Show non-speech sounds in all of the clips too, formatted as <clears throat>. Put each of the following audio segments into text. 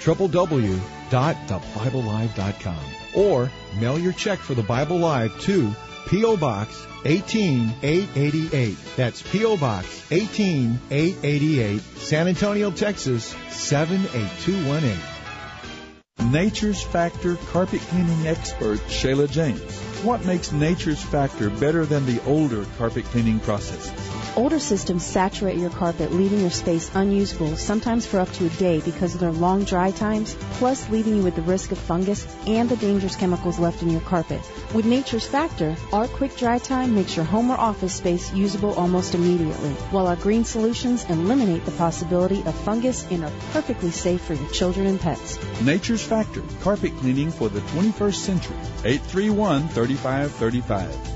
www.thebiblelive.com or mail your check for the Bible Live to P.O. Box 18888. That's P.O. Box 18888, San Antonio, Texas 78218. Nature's Factor carpet cleaning expert Shayla James. What makes Nature's Factor better than the older carpet cleaning processes? Older systems saturate your carpet, leaving your space unusable, sometimes for up to a day because of their long dry times, plus leaving you with the risk of fungus and the dangerous chemicals left in your carpet. With Nature's Factor, our quick dry time makes your home or office space usable almost immediately, while our green solutions eliminate the possibility of fungus and are perfectly safe for your children and pets. Nature's Factor carpet cleaning for the 21st century. 831 3535.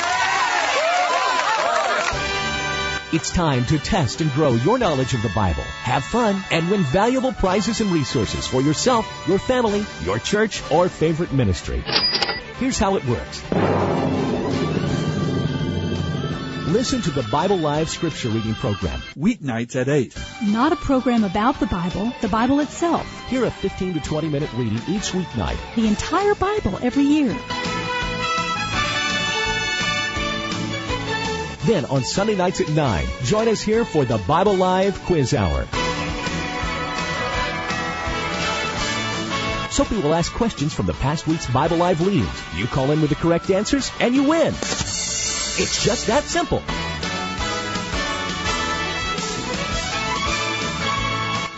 It's time to test and grow your knowledge of the Bible, have fun, and win valuable prizes and resources for yourself, your family, your church, or favorite ministry. Here's how it works. Listen to the Bible Live scripture reading program. Weeknights at 8. Not a program about the Bible, the Bible itself. Hear a 15 to 20 minute reading each weeknight. The entire Bible every year. Then on Sunday nights at 9, join us here for the Bible Live Quiz Hour. Soapy will ask questions from the past week's Bible Live leadings. You call in with the correct answers, and you win. It's just that simple.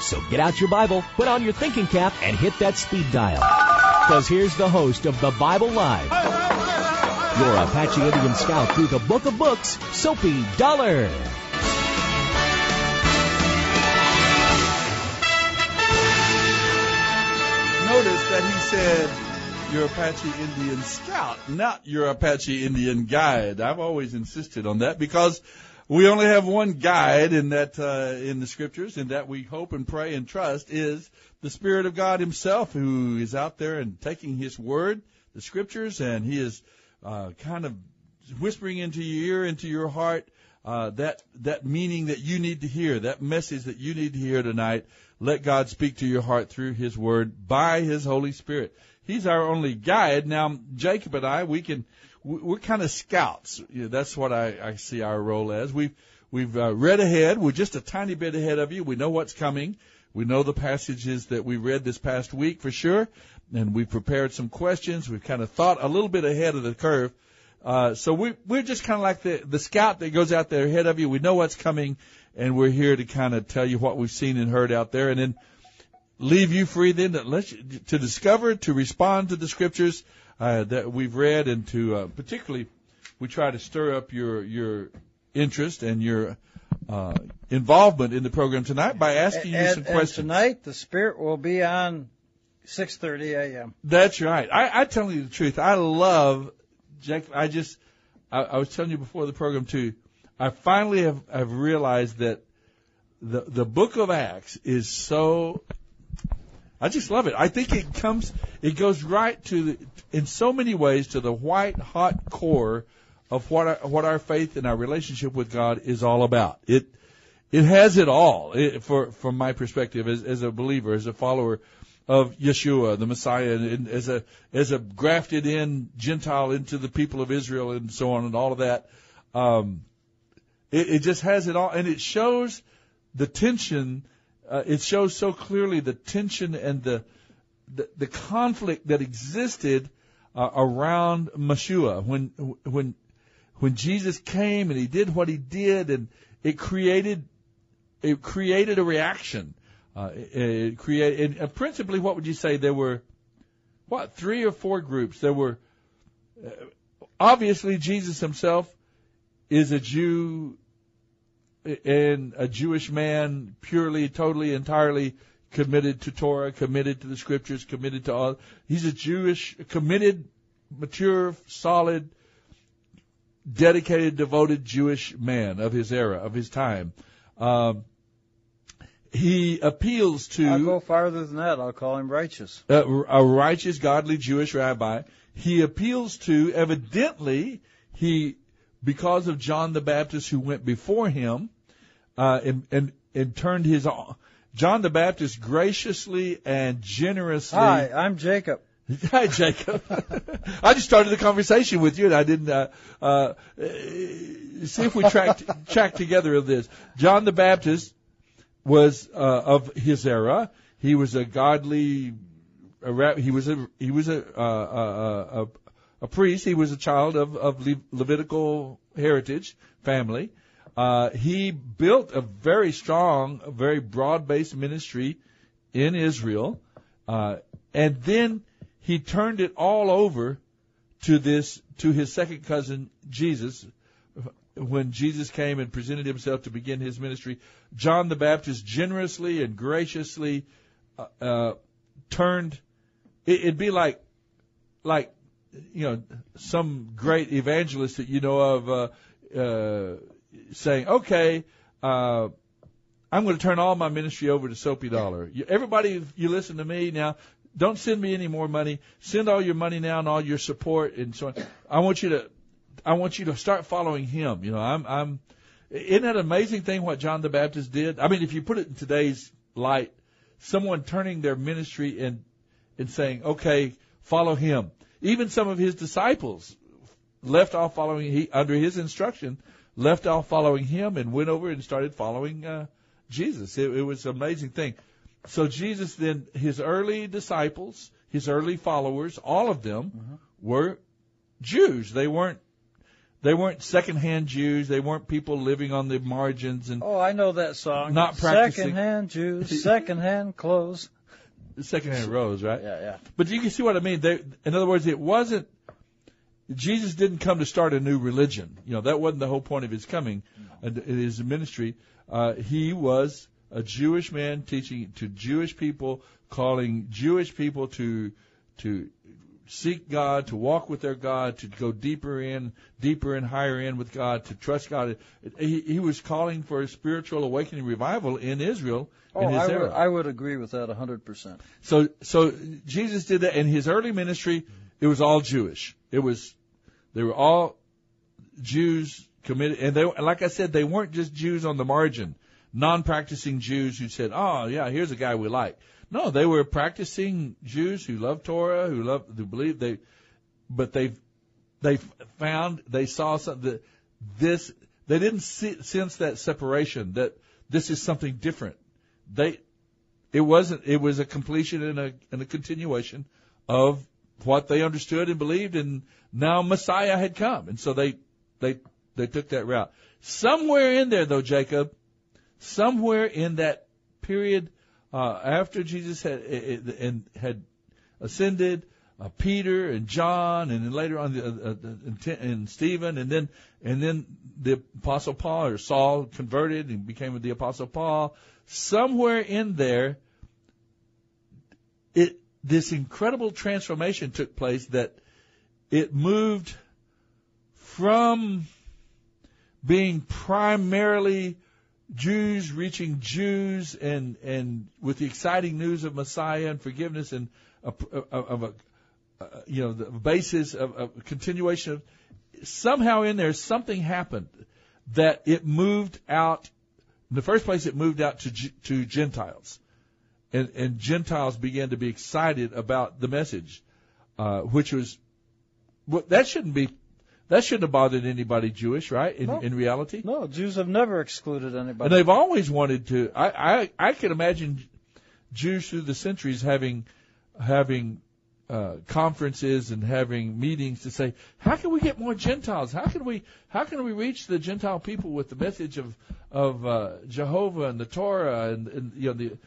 So get out your Bible, put on your thinking cap, and hit that speed dial. Because here's the host of the Bible Live, your Apache Indian scout through the book of books, Soapy Dollar. Notice that he said, your Apache Indian scout, not your Apache Indian guide. I've always insisted on that because we only have one guide in that uh, in the scriptures, and that we hope and pray and trust is the Spirit of God Himself, who is out there and taking His word, the scriptures, and He is uh, kind of whispering into your ear, into your heart, uh, that that meaning that you need to hear, that message that you need to hear tonight. Let God speak to your heart through His Word by His Holy Spirit. He's our only guide. Now, Jacob and I, we can, we're kind of scouts. That's what I, I see our role as. We've we've uh, read ahead. We're just a tiny bit ahead of you. We know what's coming. We know the passages that we read this past week for sure, and we've prepared some questions. We've kind of thought a little bit ahead of the curve. Uh, so we, we're just kind of like the, the scout that goes out there ahead of you. We know what's coming, and we're here to kind of tell you what we've seen and heard out there, and then leave you free then to, let you, to discover, to respond to the scriptures uh, that we've read, and to uh, particularly we try to stir up your your interest and your uh, involvement in the program tonight by asking you some and questions. tonight, the Spirit will be on 6:30 a.m. That's right. I, I tell you the truth. I love Jack. I just, I, I was telling you before the program too. I finally have, have realized that the the Book of Acts is so. I just love it. I think it comes, it goes right to the, in so many ways to the white hot core of what our, what our faith and our relationship with God is all about. It it has it all it, for from my perspective as as a believer, as a follower of Yeshua, the Messiah, and as a as a grafted in Gentile into the people of Israel, and so on, and all of that. Um, it, it just has it all, and it shows the tension. Uh, it shows so clearly the tension and the the, the conflict that existed uh, around Yeshua when when when Jesus came and he did what he did, and it created it created a reaction. Uh, it, created, and principally, what would you say? There were what three or four groups. There were uh, obviously Jesus himself is a Jew and a Jewish man, purely, totally, entirely committed to Torah, committed to the scriptures, committed to all. He's a Jewish, committed, mature, solid, dedicated, devoted Jewish man of his era, of his time. Um, he appeals to. I'll go farther than that. I'll call him righteous. A, a righteous, godly Jewish rabbi. He appeals to, evidently, he, because of John the Baptist who went before him, uh, and, and, and turned his, John the Baptist graciously and generously. Hi, I'm Jacob. <laughs> Hi, Jacob. <laughs> I just started the conversation with you, and I didn't uh, uh, see if we tracked <laughs> track together of this. John the Baptist was uh, of his era. He was a godly. A, he was a he was a, a, a a priest. He was a child of of Le- Levitical heritage family. Uh, he built a very strong, a very broad-based ministry in Israel, uh, and then he turned it all over to this to his second cousin Jesus when Jesus came and presented himself to begin his ministry John the Baptist generously and graciously uh, uh, turned it, it'd be like like you know some great evangelist that you know of uh, uh, saying okay uh, I'm going to turn all my ministry over to Soapy Dollar. You, everybody, you listen to me now don't send me any more money. Send all your money now and all your support and so on. I want you to, I want you to start following him. You know, I'm, I'm, isn't that an amazing thing what John the Baptist did? I mean, if you put it in today's light, someone turning their ministry and, and saying, okay, follow him. Even some of his disciples left off following, he, under his instruction, left off following him and went over and started following, uh, Jesus. It, it was an amazing thing. So Jesus then, his early disciples, his early followers, all of them Mm-hmm. were Jews. They weren't, they weren't secondhand Jews. They weren't people living on the margins and Oh, I know that song. Not practicing. Secondhand Jews, secondhand clothes. <laughs> secondhand rose, right? Yeah, yeah. But you can see what I mean. They, in other words, it wasn't, Jesus didn't come to start a new religion. You know, that wasn't the whole point of his coming and in his ministry. Uh, he was a Jewish man teaching to Jewish people, calling Jewish people to to seek God, to walk with their God, to go deeper in, deeper and higher in with God, to trust God. He, he was calling for a spiritual awakening revival in Israel Oh, in his I era. would, I would agree with that 100%. So, so Jesus did that in his early ministry. It was all Jewish. It was, they were all Jews committed, and they, like I said, they weren't just Jews on the margin, non-practicing Jews who said, "Oh, yeah, here's a guy we like." No, they were practicing Jews who loved Torah, who loved, who believed they, but they, they found, they saw something that this, they didn't see, sense that separation that this is something different. They, it wasn't, it was a completion and a, and a continuation of what they understood and believed and now Messiah had come. And so they, they, they took that route. Somewhere in there though, Jacob, somewhere in that period, uh, after Jesus had, and had ascended, uh, Peter and John, and then later on the, uh, uh, and Stephen, and then and then the Apostle Paul or Saul converted and became the Apostle Paul. Somewhere in there, it this incredible transformation took place that it moved from being primarily Jews reaching Jews and and with the exciting news of Messiah and forgiveness and a, of a, uh, you know the basis of a continuation of somehow in there something happened that it moved out in the first place it moved out to to Gentiles. And and Gentiles began to be excited about the message uh, which was well, that shouldn't be that shouldn't have bothered anybody Jewish, right? In, no. in reality, no. Jews have never excluded anybody, and they've always wanted to. I I, I can imagine Jews through the centuries having having uh, conferences and having meetings to say, how can we get more Gentiles? How can we how can we reach the Gentile people with the message of of uh, Jehovah and the Torah and, and you know the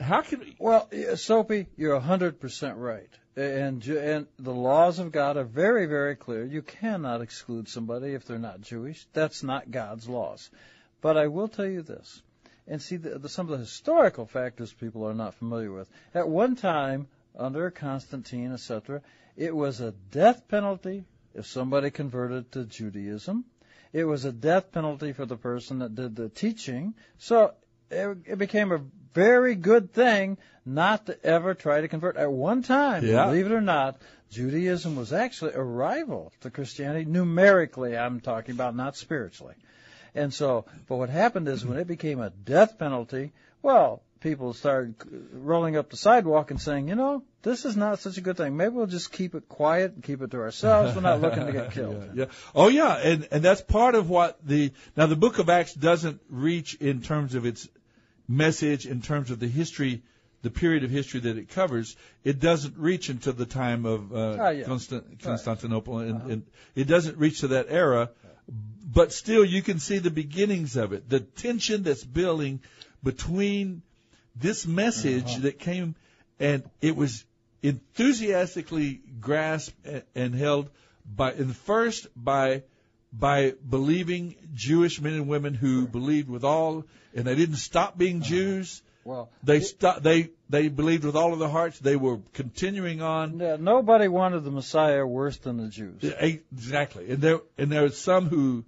how can we? Well, Soapy, you're hundred percent right and and the laws of God are very very clear. You cannot exclude somebody if they're not Jewish. That's not God's laws. But I will tell you this, and see the, the, some of the historical factors people are not familiar with. At one time, under Constantine, etc., it was a death penalty if somebody converted to Judaism. It was a death penalty for the person that did the teaching. So it, it became a very good thing not to ever try to convert. At one time, yeah. believe it or not, Judaism was actually a rival to Christianity numerically. I'm talking about not spiritually. And so, but what happened is when it became a death penalty, well, people started rolling up the sidewalk and saying, you know, this is not such a good thing. Maybe we'll just keep it quiet and keep it to ourselves. We're not looking to get <laughs> killed. yeah, yeah. Oh yeah, and and that's part of what the now the Book of Acts doesn't reach in terms of its message in terms of the history, the period of history that it covers, it doesn't reach until the time of uh, oh, yeah. Constant, Constantinople, right. and, uh-huh. and it doesn't reach to that era. But still, you can see the beginnings of it, the tension that's building between this message uh-huh. that came, and it was enthusiastically grasped and held by, in first by by believing Jewish men and women who believed with all, and they didn't stop being uh-huh. Jews. Well, they stopped. They they believed with all of their hearts. They were continuing on. Yeah, nobody wanted the Messiah worse than the Jews. Exactly, and there and there are some who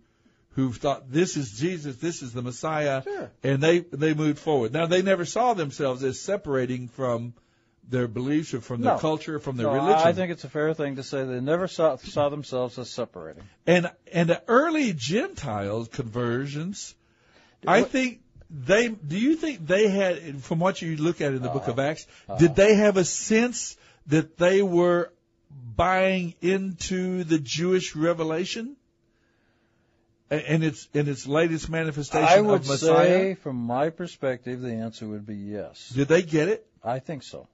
who thought this is Jesus, this is the Messiah, sure. and they they moved forward. Now they never saw themselves as separating from their beliefs or from their no. culture, from their so religion. I think it's a fair thing to say they never saw, saw themselves as separating. And and the early Gentile conversions, I think they. Do you think they had, from what you look at in the uh, Book of uh-huh. Acts, uh, did they have a sense that they were buying into the Jewish revelation? And its in its latest manifestation I would say, from my perspective, the answer would be yes. Did they get it? I think so.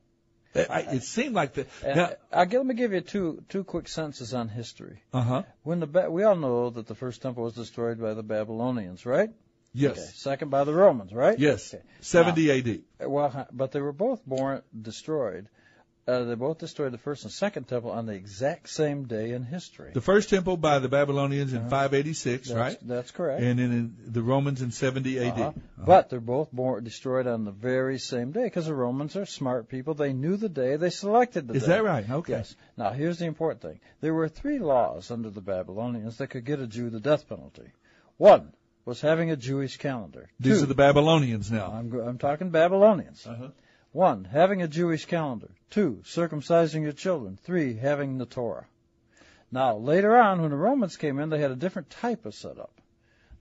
I, it seemed like the. Now, I, let me give you two two quick sentences on history. Uh huh. When the we all know that the first temple was destroyed by the Babylonians, right? Yes. Okay. Second by the Romans, right? Yes. Okay. 70 now, A.D. Well, but they were both born destroyed uh, they both destroyed the first and second temple on the exact same day in history. The first temple by the Babylonians in uh-huh. 586, that's, right? That's correct. And then in the Romans in 70 AD. Uh-huh. Uh-huh. But they're both born, destroyed on the very same day because the Romans are smart people. They knew the day. They selected the Is day. Is that right? Okay. Yes. Now here's the important thing. There were three laws under the Babylonians that could get a Jew the death penalty. One was having a Jewish calendar. These Two, are the Babylonians now. I'm, I'm talking Babylonians. Uh-huh. One, having a Jewish calendar. Two, circumcising your children. Three, having the Torah. Now, later on, when the Romans came in, they had a different type of setup.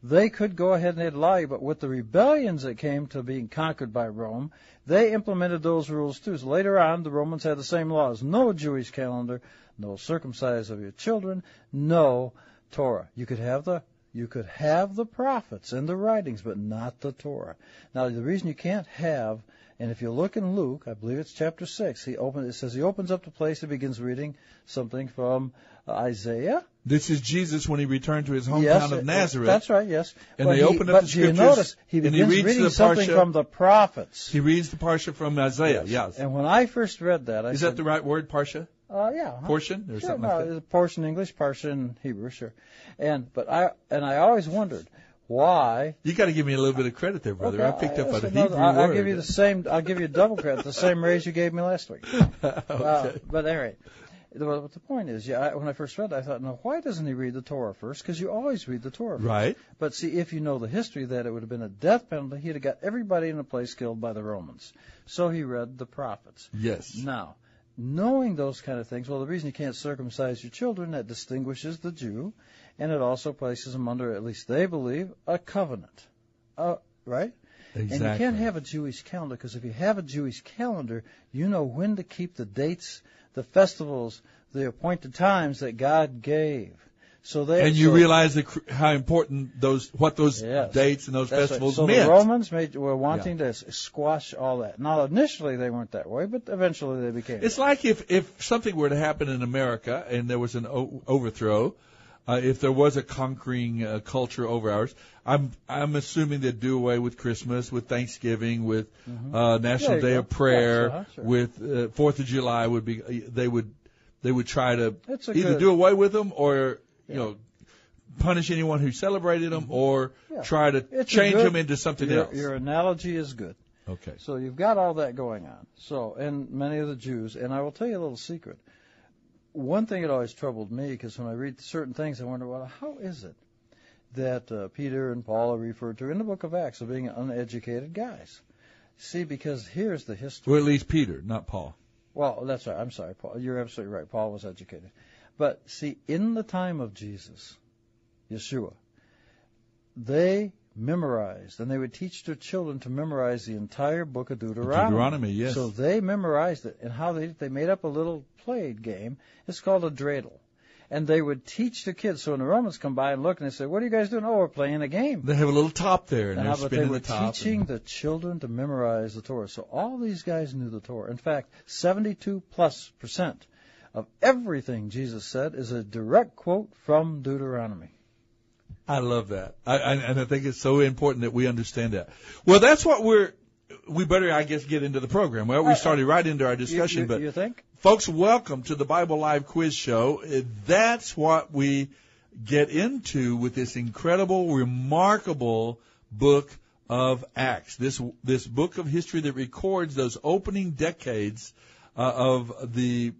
They could go ahead and they'd lie, but with the rebellions that came to being conquered by Rome, they implemented those rules too. So later on, the Romans had the same laws. No Jewish calendar, no circumcise of your children, no Torah. You could have the you could have the prophets and the writings, but not the Torah. Now, the reason you can't have and if you look in Luke, I believe it's chapter six, he opens. It says he opens up the place. He begins reading something from Isaiah. This is Jesus when he returned to his hometown yes, of Nazareth. That's right. Yes. And they he, open up the scriptures. you notice he begins begins he reading the something parsha, from the prophets. He reads the parsha from Isaiah. Yes. yes. And when I first read that, I is said, that the right word, parsha? Uh, yeah. huh? portion or Sure, something no, like that? portion English, portion Hebrew, sure. And but I and I always wondered why. You got to give me a little bit of credit there, brother. Okay, I picked up on a Hebrew word. I'll give you the same. I'll give you double credit, the same raise you gave me last week. <laughs> Uh, but anyway, the, the point is, yeah. I, when I first read, it, I thought, no, why doesn't he read the Torah first? Because you always read the Torah first. Right. But see, if you know the history, that it would have been a death penalty. He'd have got everybody in the place killed by the Romans. So he read the prophets. Yes. Now, knowing those kind of things, well, the reason you can't circumcise your children, that distinguishes the Jew, and it also places them under, at least they believe, a covenant. Uh, right? And you can't have a Jewish calendar because if you have a Jewish calendar, you know when to keep the dates, the festivals, the appointed times that God gave. So they and you so- realize the, how important those, what those Yes. dates and those That's right. festivals so meant. the Romans made, were wanting to squash all that. Now, initially they weren't that way, but eventually they became. It's like if if something were to happen in America and there was an o- overthrow, uh, if there was a conquering uh, culture over ours, I'm I'm assuming they'd do away with Christmas, with Thanksgiving, with uh, National you Day of Prayer, Yes, uh-huh, sure. with uh, Fourth of July would be they would they would try to either good- do away with them or you know punish anyone who celebrated them or Mm-hmm. Yeah. try to It's change good- them into something your, else. Your analogy is good. Okay. So you've got all that going on. So, and many of the Jews, and I will tell you a little secret. One thing that always troubled me, because when I read certain things, I wonder, well, how is it that uh, Peter and Paul are referred to in the book of Acts of being uneducated guys? See, because here's the history. Well, at least Peter, not Paul. Well, that's right. I'm sorry, Paul. You're absolutely right. Paul was educated. But see, in the time of Jesus, Yeshua, they memorized, and they would teach their children to memorize the entire book of Deuteronomy. Deuteronomy, yes. So they memorized it, and how they they made up a little played game. It's called a dreidel, and they would teach the kids. So when the Romans come by and look, and they say, "What are you guys doing?" Oh, we're playing a game. They have a little top there, and And they're how about they were the top. teaching and- the children to memorize the Torah. So all these guys knew the Torah. In fact, 72 plus percent of everything Jesus said is a direct quote from Deuteronomy. I love that, I, I, and I think it's so important that we understand that. Well, that's what we're. We better, I guess, get into the program. Well, we started right into our discussion, Uh, you, you, but you think? folks, welcome to the Bible Live Quiz Show. Uh, That's what we get into with this incredible, remarkable book of Acts. This this book of history that records those opening decades uh, of the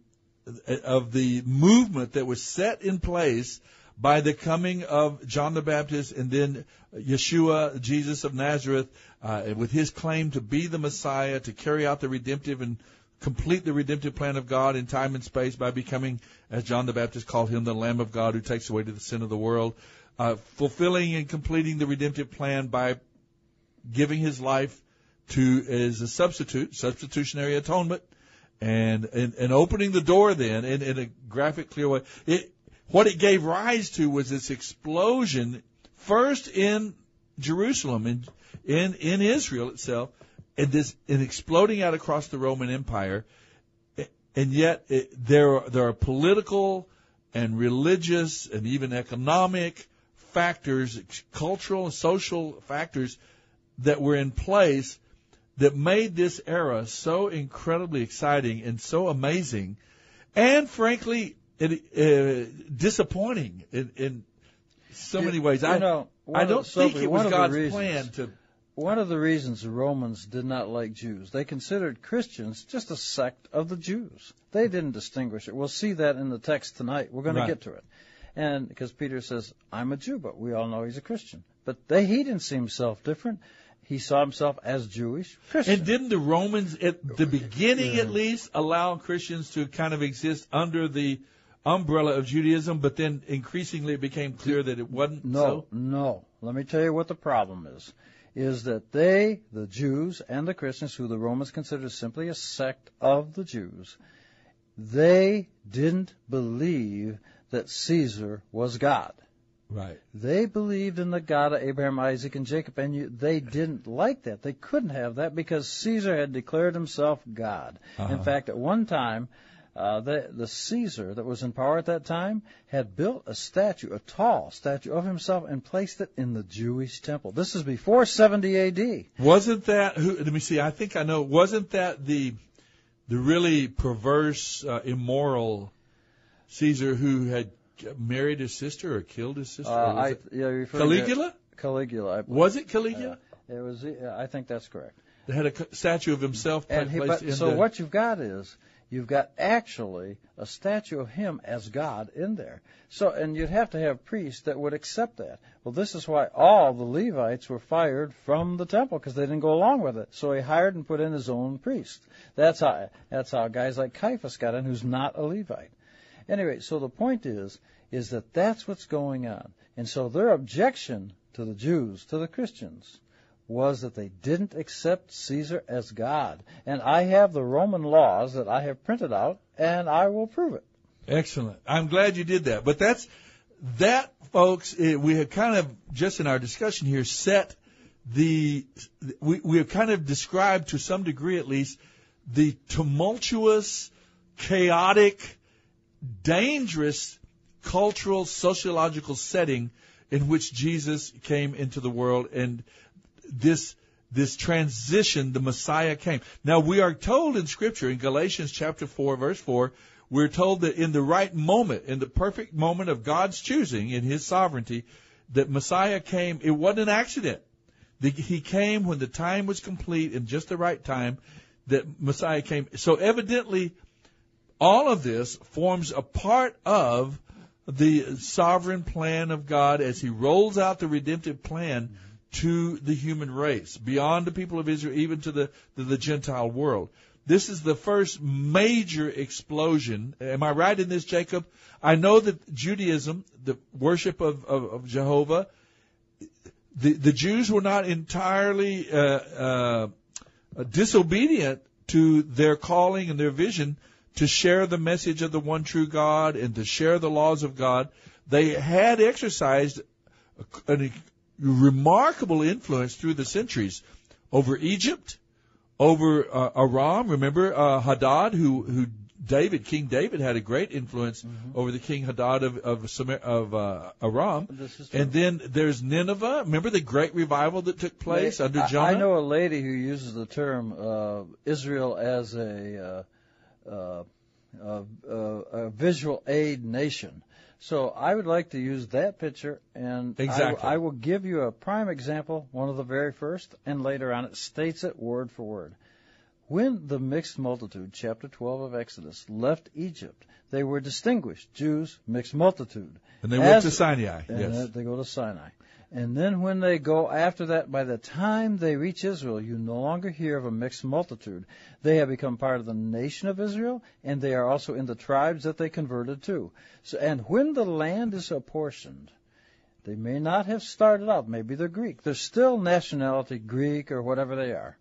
of the movement that was set in place by the coming of John the Baptist and then Yeshua, Jesus of Nazareth, uh, with his claim to be the Messiah, to carry out the redemptive and complete the redemptive plan of God in time and space by becoming, as John the Baptist called him, the Lamb of God who takes away the sin of the world, uh, fulfilling and completing the redemptive plan by giving his life to as a substitute, substitutionary atonement, and and, and opening the door then in, in a graphic, clear way. It what it gave rise to was this explosion, first in Jerusalem, in in in Israel itself, and this and exploding out across the Roman Empire, and yet it, there there are political and religious and even economic factors, cultural and social factors that were in place that made this era so incredibly exciting and so amazing, and frankly, it, uh, disappointing in, in so You- many ways. you I know, I don't think Soapy, it was the God's reasons- plan to. One of the reasons the Romans did not like Jews, they considered Christians just a sect of the Jews. They didn't distinguish it. We'll see that in the text tonight. We're going Right. to get to it. And because Peter says, I'm a Jew, but we all know he's a Christian. But they, he didn't see himself different. He saw himself as Jewish Christian. And didn't the Romans, at the beginning at least, allow Christians to kind of exist under the umbrella of Judaism, but then increasingly it became clear that it wasn't No, so? no. Let me tell you what the problem is. Is that they, the Jews and the Christians, who the Romans considered simply a sect of the Jews, they didn't believe that Caesar was God. Right. They believed in the God of Abraham, Isaac, and Jacob, and you, they didn't like that. They couldn't have that because Caesar had declared himself God. Uh-huh. In fact, at one time, uh, the, the Caesar that was in power at that time had built a statue, a tall statue of himself, and placed it in the Jewish temple. This is before 70 A.D. Wasn't that who? Let me see. I think I know. Wasn't that the the really perverse, uh, immoral Caesar who had married his sister or killed his sister? Uh, I, yeah, Caligula? Caligula. I. Was it Caligula? Uh, it was. I think that's correct. They had a statue of himself And he, placed but, in so the, what you've got is you've got actually a statue of him as God in there. So and you'd have to have priests that would accept that. Well, this is why all the Levites were fired from the temple because they didn't go along with it. So he hired and put in his own priest. That's how that's how guys like Caiaphas got in, who's not a Levite. Anyway, so the point is is that that's what's going on. And so their objection to the Jews, to the Christians, was that they didn't accept Caesar as God. And I have the Roman laws that I have printed out, and I will prove it. Excellent. I'm glad you did that. But that's that, folks. It, we have kind of just in our discussion here set the we we have kind of described to some degree at least the tumultuous, chaotic, dangerous cultural sociological setting in which Jesus came into the world and this this transition the Messiah came. Now we are told in scripture in Galatians chapter 4 verse 4 we're told that in the right moment in the perfect moment of God's choosing in his sovereignty that Messiah came it wasn't an accident. The, he came when the time was complete in just the right time that Messiah came. So evidently all of this forms a part of the sovereign plan of God as He rolls out the redemptive plan to the human race, beyond the people of Israel, even to the, to the Gentile world. This is the first major explosion. Am I right in this, Jacob? I know that Judaism, the worship of, of, of Jehovah, the, the Jews were not entirely uh, uh, disobedient to their calling and their vision to share the message of the one true God and to share the laws of God. They had exercised a, a remarkable influence through the centuries over Egypt, over uh, Aram. Remember uh, Hadad, who who David, King David, had a great influence over the King Hadad of of, Samar- of uh, Aram. This is true. And then there's Nineveh. Remember the great revival that took place I- under I- Jonah. I know a lady who uses the term uh, Israel as a, uh, uh, uh, uh, a visual aid nation. So I would like to use that picture, and I- Exactly. I, will give you a prime example, one of the very first, and later on it states it word for word. When the mixed multitude, chapter 12 of Exodus, left Egypt, they were distinguished Jews, mixed multitude. And they went to Sinai, yes. they go to Sinai. And then when they go after that, by the time they reach Israel, you no longer hear of a mixed multitude. They have become part of the nation of Israel, and they are also in the tribes that they converted to. So, and when the land is apportioned, they may not have started out, maybe they're Greek. They're still nationality Greek or whatever they are.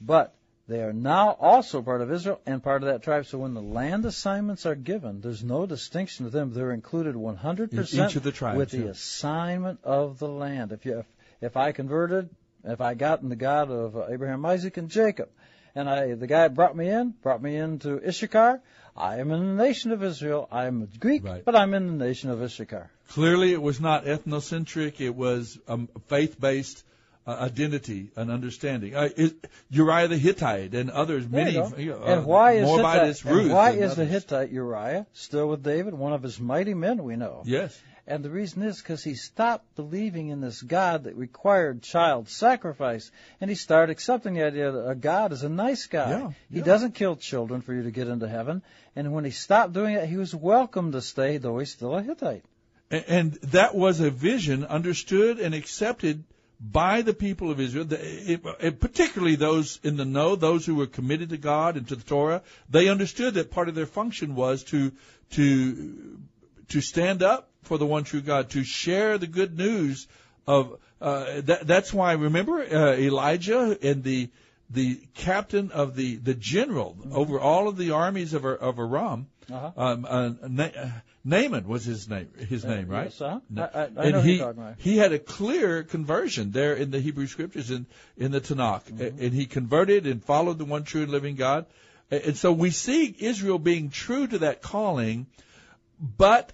But they are now also part of Israel and part of that tribe. So when the land assignments are given, there's no distinction to them. They're included 100% In each of the tribes, with the yeah. assignment of the land. If you if, if I converted, if I got in the God of Abraham, Isaac, and Jacob, and I the guy brought me in, brought me into Issachar, I am in the nation of Israel. I'm a Greek, but I'm in the nation of Issachar. Clearly, it was not ethnocentric. It was um, faith-based identity and understanding. Uh, it, Uriah the Hittite and others, many. you go. you know, and uh, why is Hittite, Ruth? and why and is the. Hittite Uriah still with David, one of his mighty men we know? Yes. And the reason is because he stopped believing in this God that required child sacrifice, and he started accepting the idea that a God is a nice guy. Yeah, he yeah. doesn't kill children for you to get into heaven. And when he stopped doing it, he was welcome to stay, though he's still a Hittite. A- And that was a vision understood and accepted by the people of Israel, particularly those in the know, those who were committed to God and to the Torah. They understood that part of their function was to to to stand up for the one true God, to share the good news of. Uh, that, that's why remember uh, Elijah and the the captain of the the general over all of the armies of of Aram. Uh-huh. Um, uh, Na- uh, Naaman was his name. His Uh, name, right? yes, uh-huh. Na- I- I- I and know he you're talking about. he had a clear conversion there in the Hebrew Scriptures in in the Tanakh, Mm-hmm. And he converted and followed the one true and living God. And so we see Israel being true to that calling, but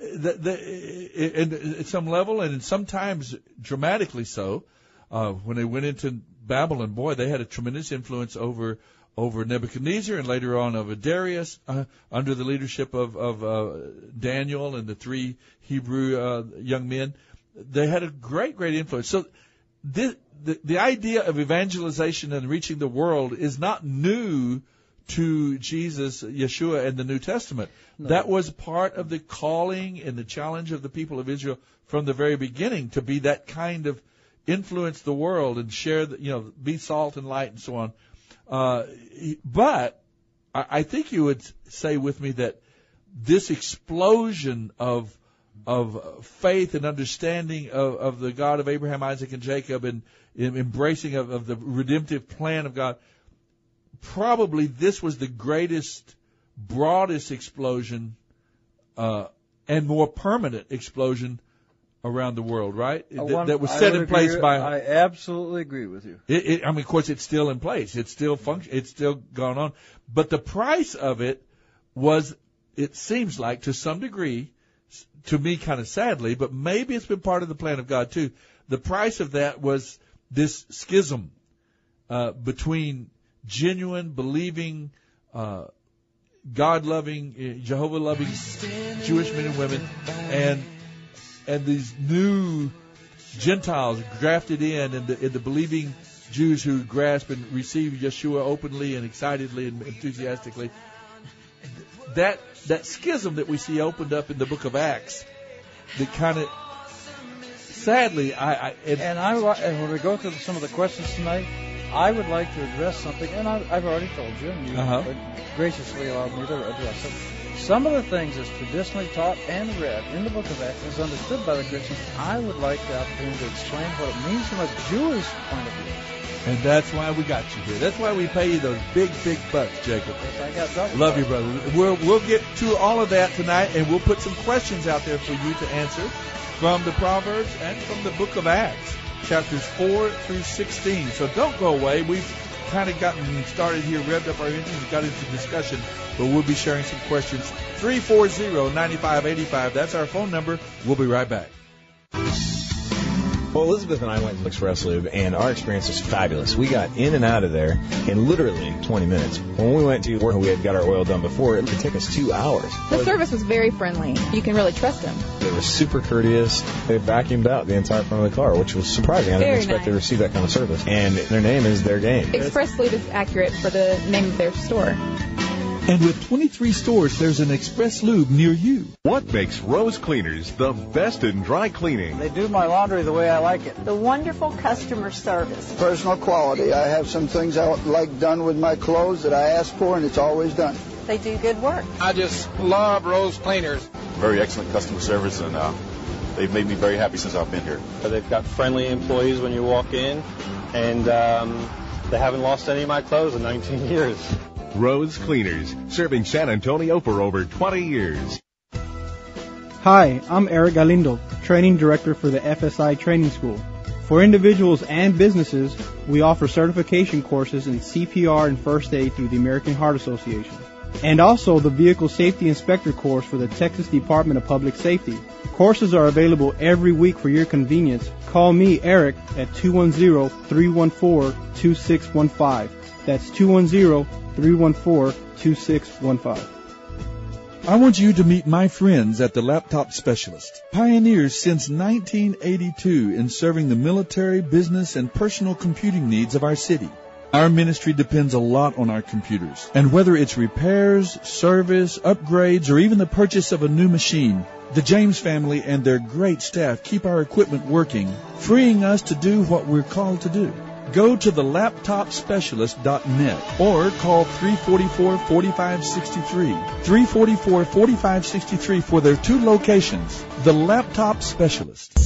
the, the, in, at some level, and sometimes dramatically so, uh, when they went into Babylon, boy, they had a tremendous influence over over Nebuchadnezzar and later on over Darius uh, under the leadership of, of uh, Daniel and the three Hebrew uh, young men. They had a great, great influence. So this, the, the idea of evangelization and reaching the world is not new to Jesus, Yeshua, and the New Testament. No. That was part of the calling and the challenge of the people of Israel from the very beginning to be that kind of influence the world and share, the, you know, be salt and light and so on. Uh, but I, think you would say with me that this explosion of of faith and understanding of, of the God of Abraham, Isaac, and Jacob, and, and embracing of, of the redemptive plan of God, probably this was the greatest, broadest explosion uh, and more permanent explosion around the world, right? Uh, That- one- that was set in place agree- by. I absolutely agree with you. It, it, I mean, of course, it's still in place. It's still function. It's still going on. But the price of it was, it seems like, to some degree, to me, kind of sadly, but maybe it's been part of the plan of God too. The price of that was this schism uh, between genuine, believing, uh, God-loving, uh, Jehovah-loving Jewish men and women, and and these new Gentiles grafted in, and the, and the believing Jews who grasp and receive Yeshua openly and excitedly and enthusiastically. That that schism that we see opened up in the Book of Acts, that kind of sadly, I, I and, And I and when we go through some of the questions tonight, I would like to address something, and I, I've already told you, and you Uh-huh. graciously allowed me to address it. Some of the things that's traditionally taught and read in the Book of Acts is understood by the Christians. I would like the opportunity to explain what it means from a Jewish point of view. and that's why we got you here. That's why we pay you those big, big bucks, Jacob. Yes, I got Love you, brother. We'll we'll get to all of that tonight, and we'll put some questions out there for you to answer from the Proverbs and from the Book of Acts, chapters four through sixteen. So don't go away. We've kind of gotten started here, revved up our engines, got into discussion, but we'll be sharing some questions. 340-9585. That's our phone number. We'll be right back. Well, Elizabeth and I went to Express Lube, and our experience was fabulous. We got in and out of there in literally 20 minutes. When we went to where we had got our oil done before, it could take us two hours. The service was very friendly. You can really trust them. They were super courteous. They vacuumed out the entire front of the car, which was surprising. I didn't Very expect nice. to receive that kind of service. And their name is their game. Express Lube is accurate for the name of their store. And with 23 stores, there's an Express Lube near you. What makes Rose Cleaners the best in dry cleaning? They do my laundry the way I like it. The wonderful customer service. Personal quality. I have some things I like done with my clothes that I ask for, and it's always done. They do good work. I just love Rose Cleaners. Very excellent customer service, and uh, they've made me very happy since I've been here. They've got friendly employees when you walk in, and um, they haven't lost any of my clothes in 19 years. Rose Cleaners, serving San Antonio for over 20 years. Hi, I'm Eric Galindo, Training Director for the FSI Training School. For individuals and businesses, we offer certification courses in CPR and First Aid through the American Heart Association. And also the Vehicle Safety Inspector course for the Texas Department of Public Safety. Courses are available every week for your convenience. Call me, Eric, at 210-314-2615. That's 210-314-2615. I want you to meet my friends at the Laptop Specialist. Pioneers since 1982 in serving the military, business, and personal computing needs of our city. Our ministry depends a lot on our computers. And whether it's repairs, service, upgrades, or even the purchase of a new machine, the James family and their great staff keep our equipment working, freeing us to do what we're called to do. Go to the laptopspecialist.net or call 344-4563. 344-4563 for their two locations. The Laptop Specialist.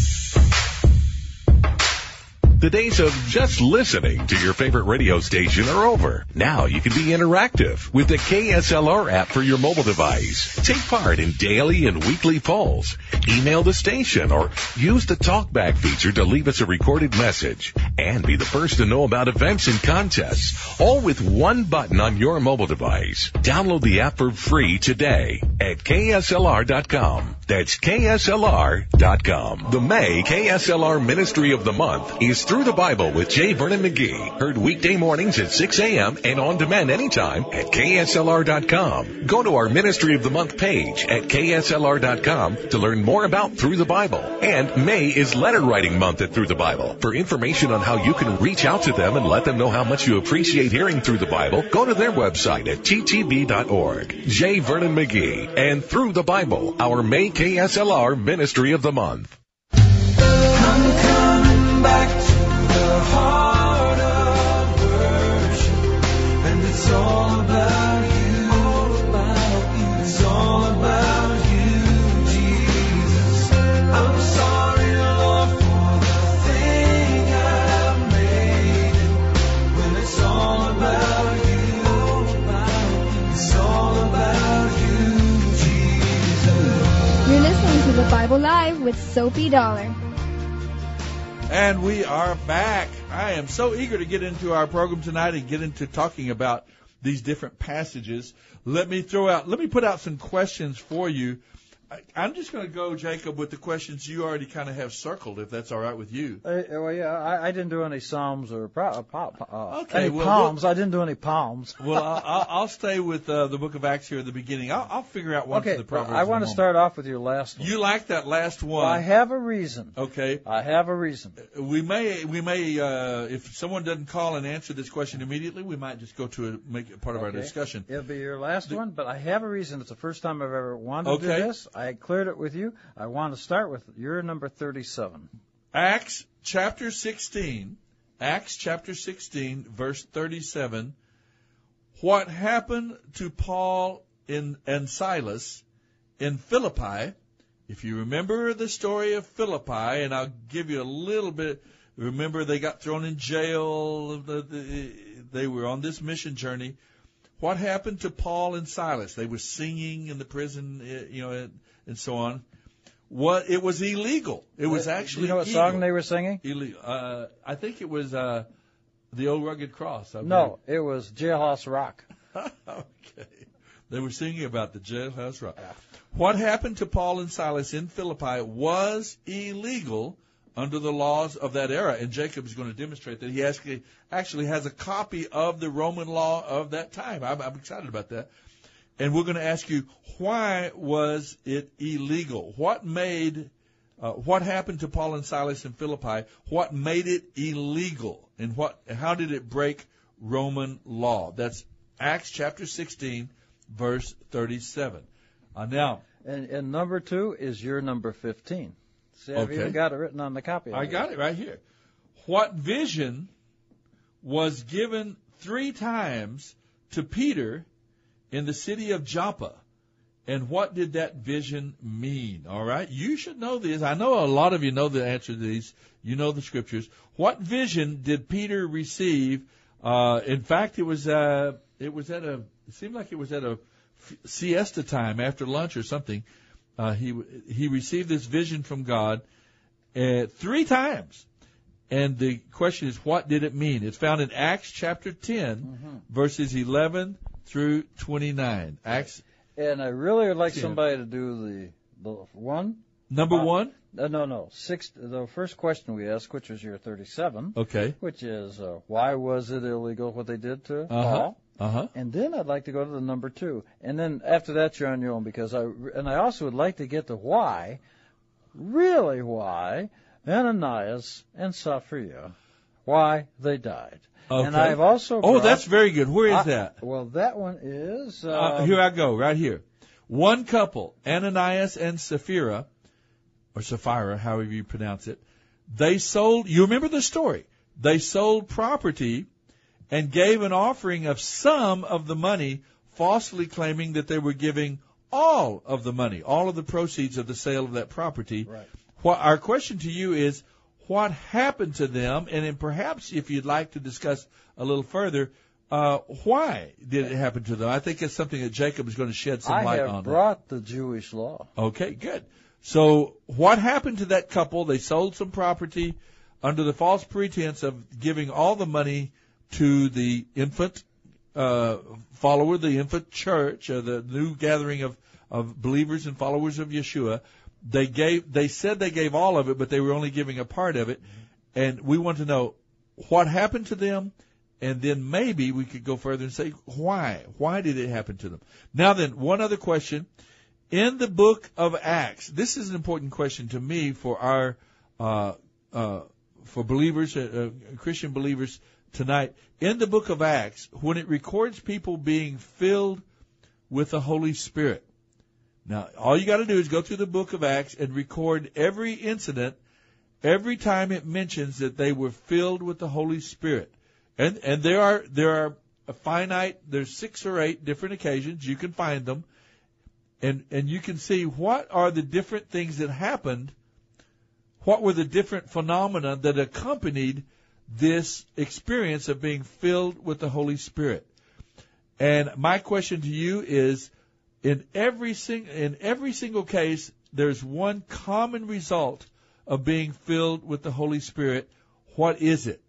The days of just listening to your favorite radio station are over. Now you can be interactive with the KSLR app for your mobile device. Take part in daily and weekly polls. Email the station or use the talkback feature to leave us a recorded message and be the first to know about events and contests. All with one button on your mobile device. Download the app for free today. at KSLR.com. That's KSLR.com. The May KSLR Ministry of the Month is Through the Bible with J. Vernon McGee. Heard weekday mornings at 6 a.m. and on demand anytime at KSLR.com. Go to our Ministry of the Month page at KSLR.com to learn more about Through the Bible. And May is Letter Writing Month at Through the Bible. For information on how you can reach out to them and let them know how much you appreciate hearing Through the Bible, go to their website at ttb.org. J. Vernon McGee and Through the Bible, our May KSLR Ministry of the Month. Live with Soapy Dollar. And we are back. I am so eager to get into our program tonight and get into talking about these different passages. Let me throw out, let me put out some questions for you. I, I'm just going to go, Jacob, with the questions you already kind of have circled, if that's all right with you. Uh, well, yeah, I, I didn't do any psalms or pro, uh, uh, Okay, any well, palms. I didn't do any palms. <laughs> Well, I'll, I'll, stay with uh, the Book of Acts here at the beginning. I'll, I'll figure out one okay, for the well, I want to start off with your last one. You like that last one? I have a reason. Okay. I have a reason. We may, we may, uh, if someone doesn't call and answer this question immediately, we might just go to it, make it part of our discussion. It'll be your last one, but I have a reason. It's the first time I've ever wanted to do this. I cleared it with you. I want to start with your number 37. Acts chapter 16, Acts chapter 16, verse 37. What happened to Paul in, and Silas in Philippi? If you remember the story of Philippi, and I'll give you a little bit, remember they got thrown in jail, the, the, they were on this mission journey. What happened to Paul and Silas? They were singing in the prison, eh, you know, and, so on. What it was illegal. It was actually You know what illegal. song they were singing? Illegal. Uh, I think it was uh, the old rugged cross. I No, it was Jailhouse Rock. <laughs> okay. They were singing about the jailhouse rock. What happened to Paul and Silas in Philippi was illegal under the laws of that era, and Jacob is going to demonstrate that he actually actually has a copy of the Roman law of that time. I'm, I'm excited about that. And we're going to ask you why was it illegal? What made uh, what happened to Paul and Silas in Philippi? What made it illegal, and what how did it break Roman law? That's Acts chapter 16, verse 37. Uh, now, And, and number two is your number 15. See, I've Okay. even got it written on the copy. I got it right here. What vision was given three times to Peter in the city of Joppa? And what did that vision mean? All right. You should know this. I know a lot of you know the answer to these. You know the scriptures. What vision did Peter receive? Uh, in fact, it was, uh, it was at a, it seemed like it was at a f- siesta time after lunch or something. Uh, he, he received this vision from God, uh, three times. And the question is, what did it mean? It's found in Acts chapter 10, verses 11 through 29. Acts And I really would like Ten. somebody to do the, the one. number Uh, one. Uh, no, no. Six. The first question we asked, which was your 37, Okay. which is uh, why was it illegal what they did to Uh huh. Paul? Uh huh. And then I'd like to go to the number two, and then after that you're on your own because I and I also would like to get to why, really why Ananias and Sapphira, why they died. Okay. And I've also Oh, brought- that's very good. Where is I- that? Well, that one is uh, Uh, here I go, right here. One couple, Ananias and Sapphira, or Sapphira, however you pronounce it, they sold, you remember the story. They sold property and gave an offering of some of the money, falsely claiming that they were giving all of the money, all of the proceeds of the sale of that property. Right. What our question to you is, what happened to them? And then perhaps if you'd like to discuss a little further, uh, why did it happen to them? I think it's something that Jacob is going to shed some I light have on. brought the Jewish law. Okay, good. So what happened to that couple? They sold some property under the false pretense of giving all the money to the infant uh, follower, the infant church, uh, the new gathering of of believers and followers of Yeshua. They gave, they said they gave all of it, but they were only giving a part of it. And we want to know what happened to them, and then maybe we could go further and say why. Why did it happen to them? Now then, one other question. In the book of Acts, this is an important question to me for our, uh, uh, for believers, uh, uh, Christian believers tonight. In the book of Acts, when it records people being filled with the Holy Spirit. Now, all you got to do is go through the book of Acts and record every incident, every time it mentions that they were filled with the Holy Spirit. And and there are there are a finite there's six or eight different occasions you can find them, and and you can see what are the different things that happened. What were the different phenomena that accompanied this experience of being filled with the Holy Spirit? And my question to you is, in every sing, in every single case, there's one common result of being filled with the Holy Spirit. What is it?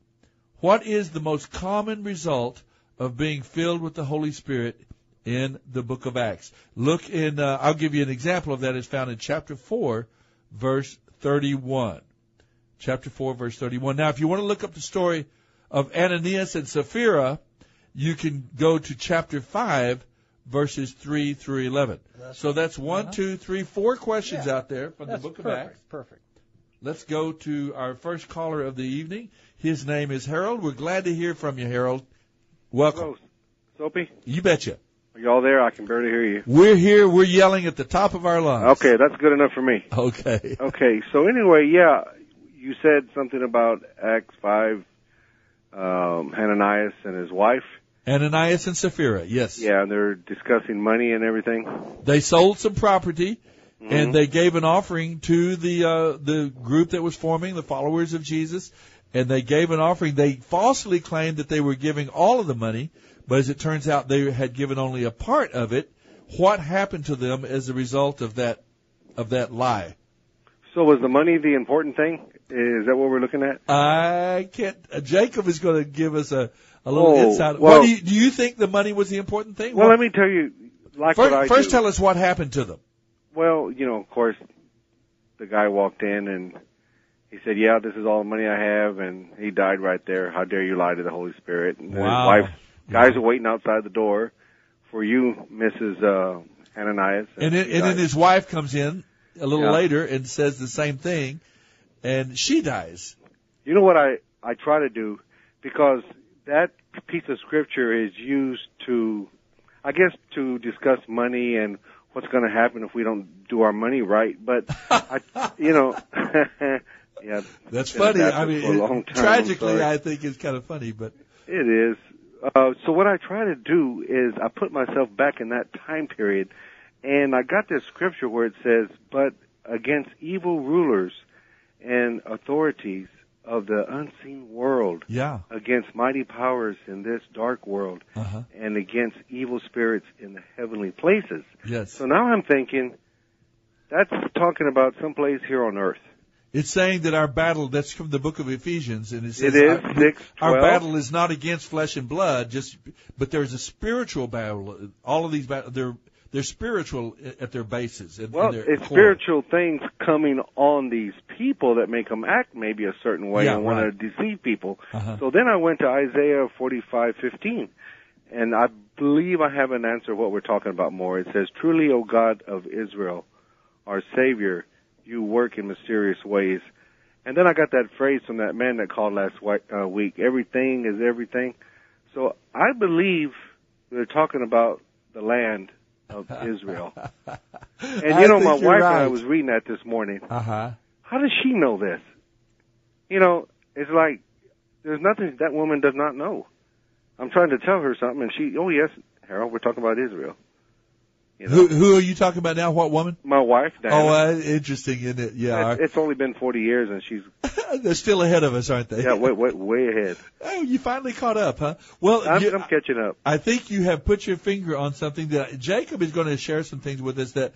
What is the most common result of being filled with the Holy Spirit in the book of Acts? Look in, uh, I'll give you an example of that. It's found in chapter 4, verse 31. Chapter 4, verse 31. Now, if you want to look up the story of Ananias and Sapphira, you can go to chapter 5, verses 3 through 11. so that's one, Uh-huh. two, three, four questions Yeah. out there from That's the book of Acts. Perfect. Let's go to our first caller of the evening. His name is Harold. We're glad to hear from you, Harold. Welcome. Soapy, You betcha. are y'all there? I can barely hear you. We're here. We're yelling at the top of our lungs. Okay, that's good enough for me. Okay. <laughs> Okay, so anyway, yeah, you said something about Acts 5, um, Hananias and his wife. Ananias and Sapphira, yes. Yeah, and they're discussing money and everything. They sold some property Mm-hmm. and they gave an offering to the uh, the group that was forming, the followers of Jesus, and they gave an offering. They falsely claimed that they were giving all of the money, but as it turns out, they had given only a part of it. What happened to them as a result of that of that lie? So was the money the important thing? Is that what we're looking at? I can't. Uh, Jacob is going to give us a a little Oh, insight. well- what do you, do you think the money was the important thing? Well, What- let me tell you, like first, first tell us what happened to them. Well, you know, of course, the guy walked in and he said, "Yeah, this is all the money I have," and he died right there. How dare you lie to the Holy Spirit? And Wow. his wife, guys are waiting outside the door for you, Mrs. Uh, Ananias. And, it, and then his wife comes in a little Yeah. later and says the same thing, and she dies. You know what I I try to do because that piece of scripture is used to, I guess, to discuss money and what's going to happen if we don't do our money right. But I, <laughs> you know, <laughs> yeah, That's funny. I mean, for a it- long time, tragically. I think it's kind of funny, but It is. Uh, so what I try to do is I put myself back in that time period, and I got this scripture where it says, "But against evil rulers and authorities of the unseen world, yeah, against mighty powers in this dark world, uh-huh. and against evil spirits in the heavenly places." yes, So now I'm thinking, that's talking about someplace here on earth. it's saying that our battle. That's from the book of Ephesians, and it says It is, our, 6, our battle is not against flesh and blood, just but there's a spiritual battle. All of these battles, they're they're spiritual at their bases. at- Well, their it's core. spiritual things coming on these people that make them act maybe a certain way Yeah, and want to deceive people. Uh-huh. So then I went to Isaiah 45:15, and I believe I have an answer what we're talking about more. It says, "Truly, O God of Israel, our Savior, you work in mysterious ways." And then I got that phrase from that man that called last uh, week. Everything is everything. So I believe they're talking about the land of <laughs> Israel. And I you know, my wife and I was reading that this morning. Uh huh. How does she know this? You know, it's like there's nothing that woman does not know. I'm trying to tell her something, and she, oh yes, Harold, we're talking about Israel. You know, Who who are you talking about now? What woman? my wife, Diana. Oh, uh, interesting, isn't it? Yeah, it's, it's only been 40 years, and she's <laughs> they're still ahead of us, aren't they? yeah, way, way, way ahead. <laughs> Oh, you finally caught up, huh? Well, I'm, you- I'm catching up. I think you have put your finger on something that Jacob is going to share some things with us that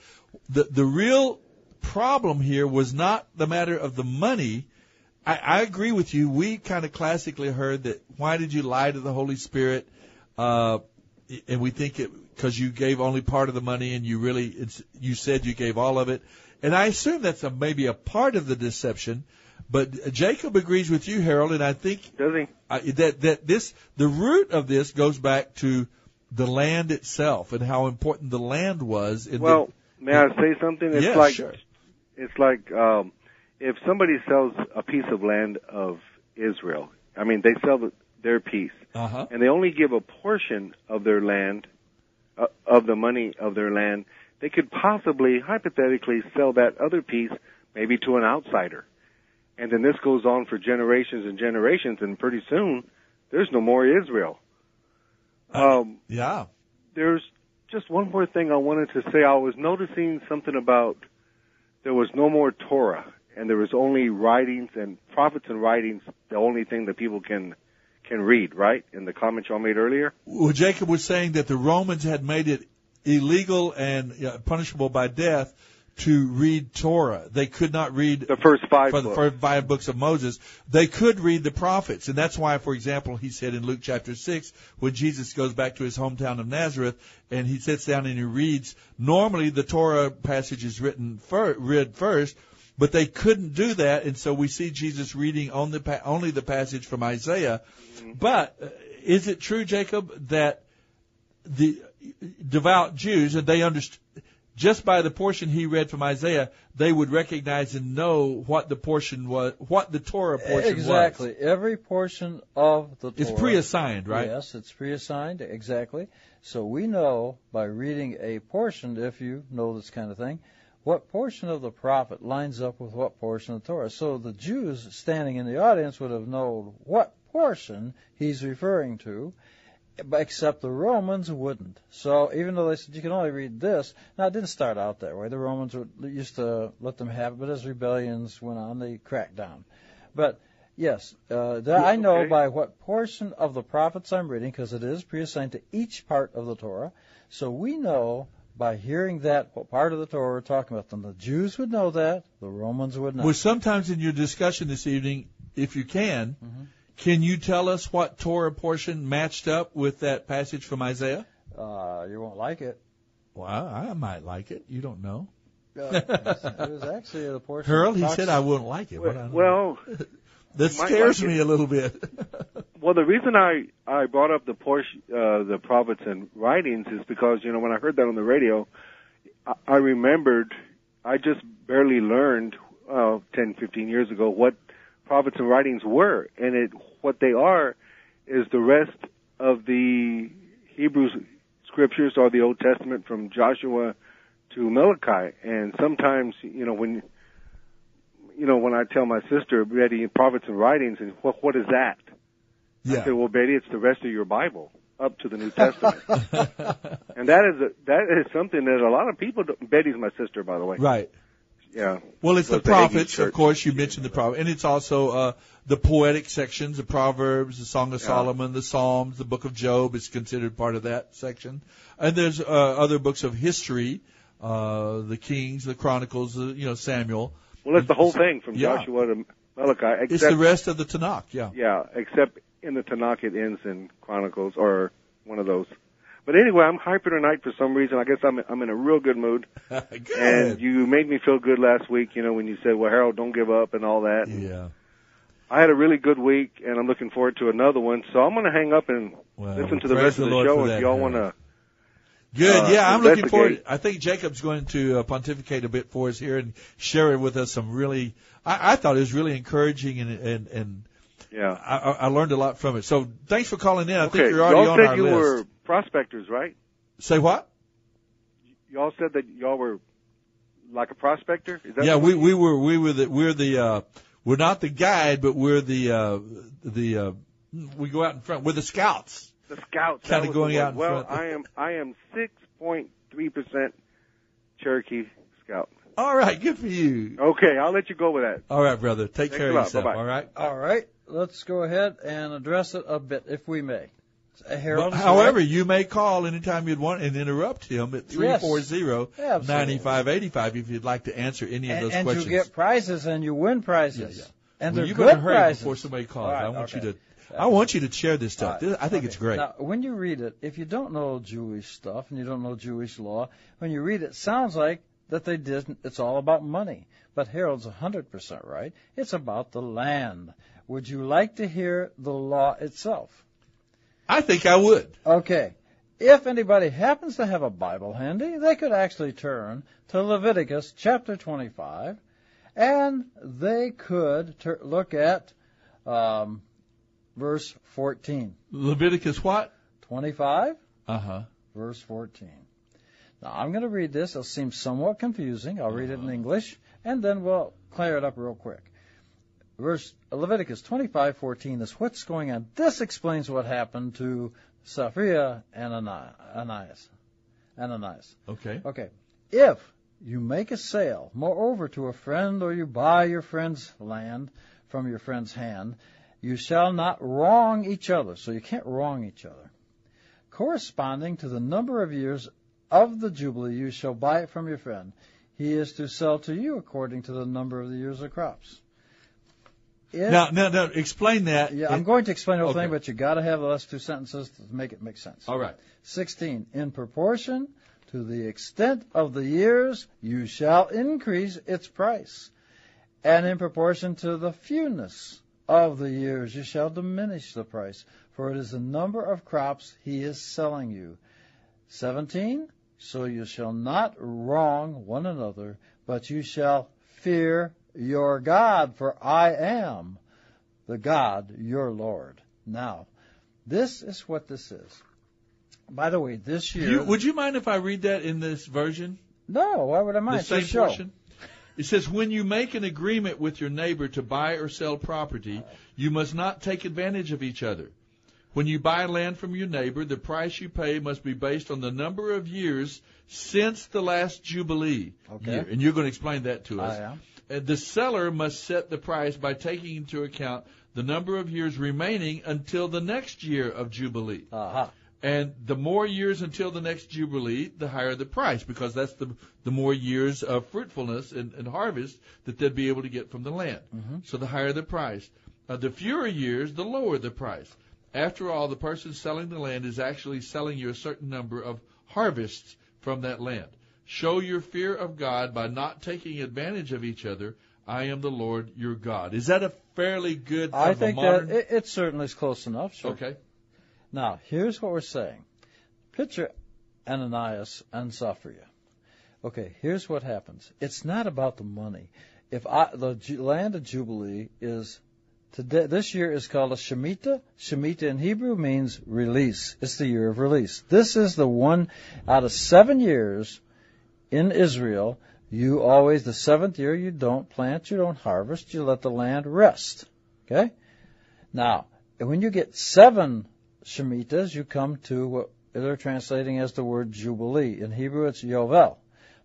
the the real problem here was not the matter of the money. I, I agree with you. We kind of classically heard that why did you lie to the Holy Spirit? Uh, and we think it because you gave only part of the money and you really it's you said you gave all of it, and I assume that's a, maybe a part of the deception. But Jacob agrees with you, Harold, and I think Does he? uh, that that this the root of this goes back to the land itself and how important the land was. In Well, may I say something? It's Yeah, like sure. it's like um, if somebody sells a piece of land of Israel. I mean, they sell the, their piece, uh-huh. and they only give a portion of their land, uh, of the money of their land. They could possibly, hypothetically, sell that other piece maybe to an outsider, and then this goes on for generations and generations, and pretty soon there's no more Israel. Um, yeah. there's just one more thing I wanted to say. I was noticing something about there was no more Torah, and there was only writings and prophets and writings. The only thing that people can can read, right? In the comment y'all made earlier. Well, Jacob was saying that the Romans had made it illegal and uh, punishable by death to read Torah. They could not read The first five the books. first five books of Moses. They could read the prophets, and that's why, for example, he said in Luke chapter six, when Jesus goes back to his hometown of Nazareth, and he sits down and he reads. Normally, the Torah passage is written fir- read first, but they couldn't do that, and so we see Jesus reading on the pa- only the passage from Isaiah. But uh, is it true, Jacob, that the devout Jews, and they understood just by the portion he read from Isaiah, they would recognize and know what the portion was, what the Torah portion exactly. was. Exactly. Every portion of the It's pre-assigned, right? Yes, it's pre-assigned, exactly. So we know by reading a portion, if you know this kind of thing, what portion of the prophet lines up with what portion of the Torah. So the Jews standing in the audience would have known what portion he's referring to, except the Romans wouldn't. So even though they said you can only read this, now it didn't start out that way. The Romans would, used to let them have it, but as rebellions went on, they cracked down. But yes, uh, that I know by what portion of the prophets I'm reading, because it is pre-assigned to each part of the Torah. So we know by hearing that what part of the Torah we're talking about. Then the Jews would know that, the Romans would not. Well, sometimes in your discussion this evening, if you can, Mm-hmm. can you tell us what Torah portion matched up with that passage from Isaiah? Uh, you won't like it. Well, I might like it. You don't know. Uh, <laughs> it was actually the portion. Harold, he said I wouldn't like it. What I- Well, <laughs> that scares like me it. a little bit. <laughs> well, the reason I I brought up the portion, uh, the prophets and writings is because you know when I heard that on the radio, I, I remembered I just barely learned uh, 10, 15 years ago what prophets and writings were, and it what they are is the rest of the Hebrew scriptures or the Old Testament from Joshua to Malachi, and sometimes you know when you know when I tell my sister Betty prophets and writings, and what what is that? I Yeah. said, well, Betty, it's the rest of your Bible up to the New <laughs> Testament, and that is a, that is something that a lot of people. Don't, Betty's my sister, by the way. right. Yeah. Well, it's Goes the to Aggie prophets, of course. You mentioned the prophet, and it's also uh, the poetic sections, the Proverbs, the Song of Yeah. Solomon, the Psalms, the Book of Job is considered part of that section, and there's uh, other books of history, uh, the Kings, the Chronicles, the, you know Samuel. Well, it's the whole thing from Yeah. Joshua to Malachi. Except, It's the rest of the Tanakh. Yeah. Yeah, except in the Tanakh it ends in Chronicles or one of those. But anyway, I'm hyper tonight for some reason. I guess I'm I'm in a real good mood. <laughs> Good. And you made me feel good last week, you know, when you said, "Well, Harold, don't give up" and all that. yeah. I had a really good week, and I'm looking forward to another one. So I'm going to hang up and Well, listen to the rest of the the Lord show. If y'all want to, Good. uh, yeah, I'm looking forward. I think Jacob's going to uh, pontificate a bit for us here and share it with us some really. I, I thought it was really encouraging and and and yeah. I, I I learned a lot from it. So thanks for calling in. I okay, think you're already y'all on said our you list. were prospectors, right? Say what? Y'all said that y'all were like a prospector. Is that Yeah, we we were we were the we're the uh we're not the guide, but we're the uh the uh we go out in front. We're the scouts. the scouts. Kinda going out in Well, front. I am I am six point three percent Cherokee Scout. All right, good for you. Okay, I'll let you go with that. All right, brother. Take Thanks care of yourself. Bye-bye. All right. All right, let's go ahead and address it a bit, if we may. Harold, however, right. you may call anytime you'd want and interrupt him at three Yes. four zero Absolutely. ninety five eighty five if you'd like to answer any of and, those and questions. you get prizes and you win prizes. Yeah, yeah. And well, they're you good better hurry prizes. before somebody calls. All right, I want okay. you to. I want you to share this stuff. This- I think okay. it's great. Now, when you read it, if you don't know Jewish stuff and you don't know Jewish law, when you read it, it sounds like that they didn't. It's all about money. But Harold's 100% right. It's about the land. Would you like to hear the law itself? I think I would. Okay. If anybody happens to have a Bible handy, they could actually turn to Leviticus chapter 25, and they could tur look at um, verse 14. Leviticus what? 25, Uh huh. verse 14. Now, I'm going to read this. It'll seem somewhat confusing. I'll read it in English, and then we'll clear it up real quick. Verse Leviticus 25:14 is what's going on. This explains what happened to Sapphira and Ani- Ananias. Ananias. Okay. Okay. If you make a sale, moreover, to a friend, or you buy your friend's land from your friend's hand, you shall not wrong each other. So you can't wrong each other. Corresponding to the number of years of the Jubilee, you shall buy it from your friend. He is to sell to you according to the number of the years of crops. If- Now, now, now, explain that. yeah, I'm going to explain the whole Okay. thing, but you got to have the last two sentences to make it make sense. All right. 16. In proportion to the extent of the years, you shall increase its price. And in proportion to the fewness of the years, you shall diminish the price. For it is the number of crops he is selling you. 17. So you shall not wrong one another, but you shall fear your God, for I am the God, your Lord. Now, this is what this is. By the way, this year. You, would you mind if I read that in this version? no, why would I mind? the same show. portion? It says, when you make an agreement with your neighbor to buy or sell property, you must not take advantage of each other. When you buy land from your neighbor, the price you pay must be based on the number of years since the last Jubilee Okay. year. And you're going to explain that to us. I am. And the seller must set the price by taking into account the number of years remaining until the next year of Jubilee. Uh-huh. And the more years until the next Jubilee, the higher the price, because that's the the more years of fruitfulness and, and harvest that they'd be able to get from the land. Mhm. So the higher the price. Uh, the fewer years, the lower the price. After all, the person selling the land is actually selling you a certain number of harvests from that land. Show your fear of God by not taking advantage of each other. I am the Lord your God. Is that a fairly good? I kind of a think modern, that it, it certainly is close enough. Sure. Okay. Now, here's what we're saying. Picture Ananias and Sapphira. Okay, here's what happens. It's not about the money. If I, the land of Jubilee is today, this year is called a Shemitah. Shemitah in Hebrew means release. It's the year of release. This is the one out of seven years in Israel. You always, the seventh year, you don't plant, you don't harvest, you let the land rest. Okay? Now, when you get seven Shemitahs, you come to what they're translating as the word Jubilee. In Hebrew, it's Yovel.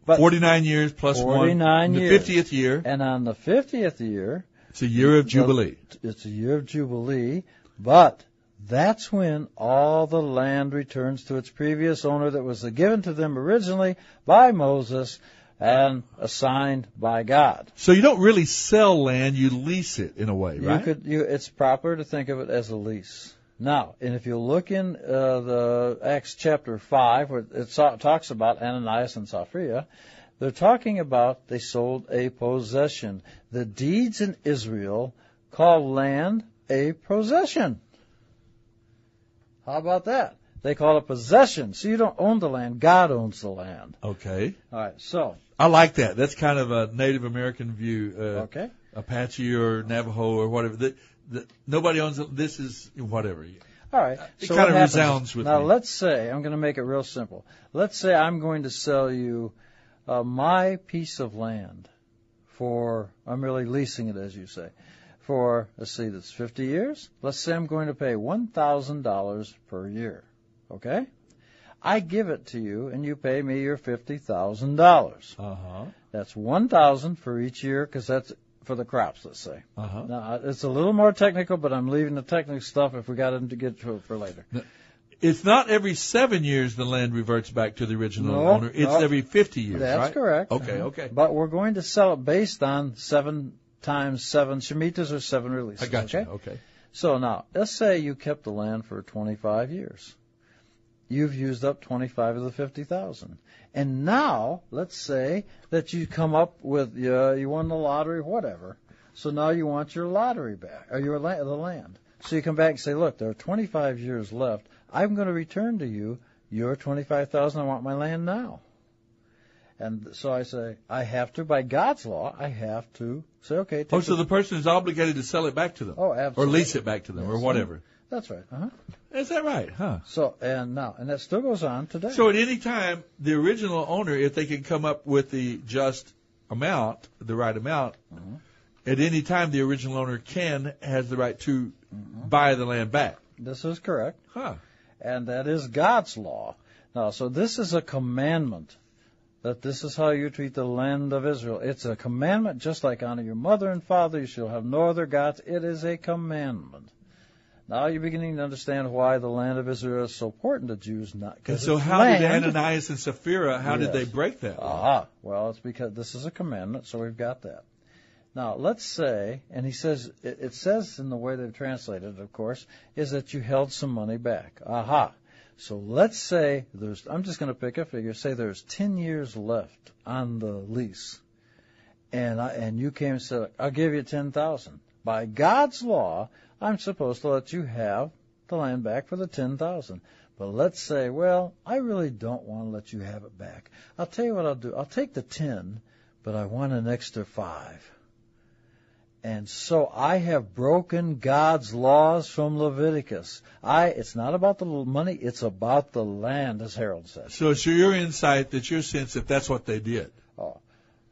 But 49 years plus one. 49 years. The years. 50th year. And on the 50th year, It's a year of Jubilee. it's a year of Jubilee, but that's when all the land returns to its previous owner that was given to them originally by Moses and assigned by God. So you don't really sell land, you lease it in a way, right? You could, you, it's proper to think of it as a lease. Now, and if you look in uh, the Acts chapter five, where it talks about Ananias and Sapphira, they're talking about they sold a possession. The deeds in Israel call land a possession. How about that? They call it possession. So you don't own the land; God owns the land. Okay. All right. So I like that. That's kind of a Native American view. Uh, okay. Apache or Navajo or whatever. The, the, nobody owns it. This is whatever. All right. It so kind of resounds with that. now, me. let's say I'm going to make it real simple. Let's say I'm going to sell you uh, my piece of land for I'm really leasing it, as you say, for let's see, that's 50 years. Let's say I'm going to pay one thousand dollars per year. Okay. I give it to you, and you pay me your fifty thousand dollars. Uh huh. That's one thousand for each year, because that's for the crops. Let's say. Uh huh. Now it's a little more technical, but I'm leaving the technical stuff if we got to get to it for later. It's not every seven years the land reverts back to the original No, owner. It's no. every 50 years, That's right? correct. Okay, Uh-huh. okay. But we're going to sell it based on seven times seven Shemitahs or seven releases. I got okay? you. Okay. So now, let's say you kept the land for 25 years. You've used up 25 of the 50,000. And now, let's say that you come up with, uh, you won the lottery, whatever. So now you want your lottery back, or your la- the land. So you come back and say, look, there are 25 years left. I'm going to return to you your 25,000. I want my land now. And so I say, I have to, by God's law, I have to say, okay. Oh, so the- the person is obligated to sell it back to them. Oh, Or lease it back to them, or whatever. That's right. Uh-huh. Is that right? Huh. So and now and that still goes on today. So at any time, the original owner, if they can come up with the just amount, the right amount, at any time the original owner can has the right to buy the land back. This is correct. Huh. And that is God's law. Now, so this is a commandment that this is how you treat the land of Israel. It's a commandment just like honor your mother and father, you shall have no other gods. It is a commandment. Now you're beginning to understand why the land of Israel is so important to Jews. Not And so how land. did Ananias and Sapphira, how did they break that? Aha. Well, it's because this is a commandment, so we've got that. Now, let's say, and he says, it, it says in the way they've translated it, of course, is that you held some money back. Aha. So let's say there's, I'm just going to pick a figure, say there's 10 years left on the lease. And I, and you came and said, I'll give you 10,000. By God's law, I'm supposed to let you have the land back for the 10,000. But let's say, well, I really don't want to let you have it back. I'll tell you what I'll do. I'll take the 10, but I want an extra 5. And so I have broken God's laws from Leviticus. I, it's not about the money, it's about the land, as Harold says. So it's your insight that your sense that that's what they did. Oh,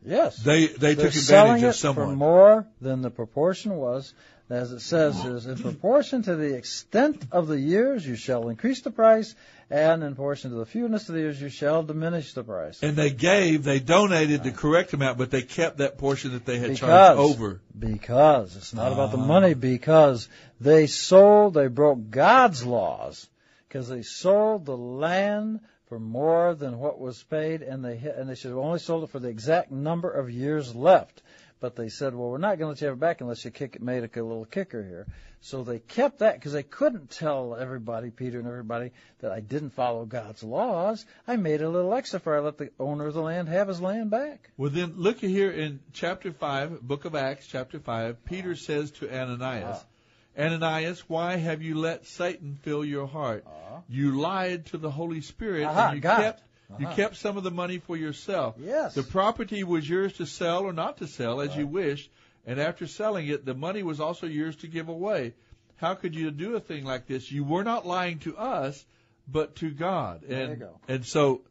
yes. They they They're took advantage of it for more than the proportion was. As it says, is in proportion to the extent of the years you shall increase the price, and in proportion to the fewness of the years you shall diminish the price. And they gave, they donated the correct amount, but they kept that portion that they had Because charged over. because it's not about the Ah. money. Because they sold, they broke God's laws. Because they sold the land for more than what was paid, and they and they should have only sold it for the exact number of years left. But they said, well, we're not going to let you have it back unless you kick it, made a little kicker here. So they kept that because they couldn't tell everybody, Peter and everybody, that I didn't follow God's laws. I made a little extra for I let the owner of the land have his land back. Well, then look here in chapter 5, book of Acts, chapter 5, Peter ah. says to Ananias, ah. Ananias, why have you let Satan fill your heart? Ah. You lied to the Holy Spirit Aha, and you got it. Kept you Uh-huh. kept some of the money for yourself. Yes. The property was yours to sell or not to sell as you wished, and after selling it, the money was also yours to give away. How could you do a thing like this? You were not lying to us, but to God. And There you go. and so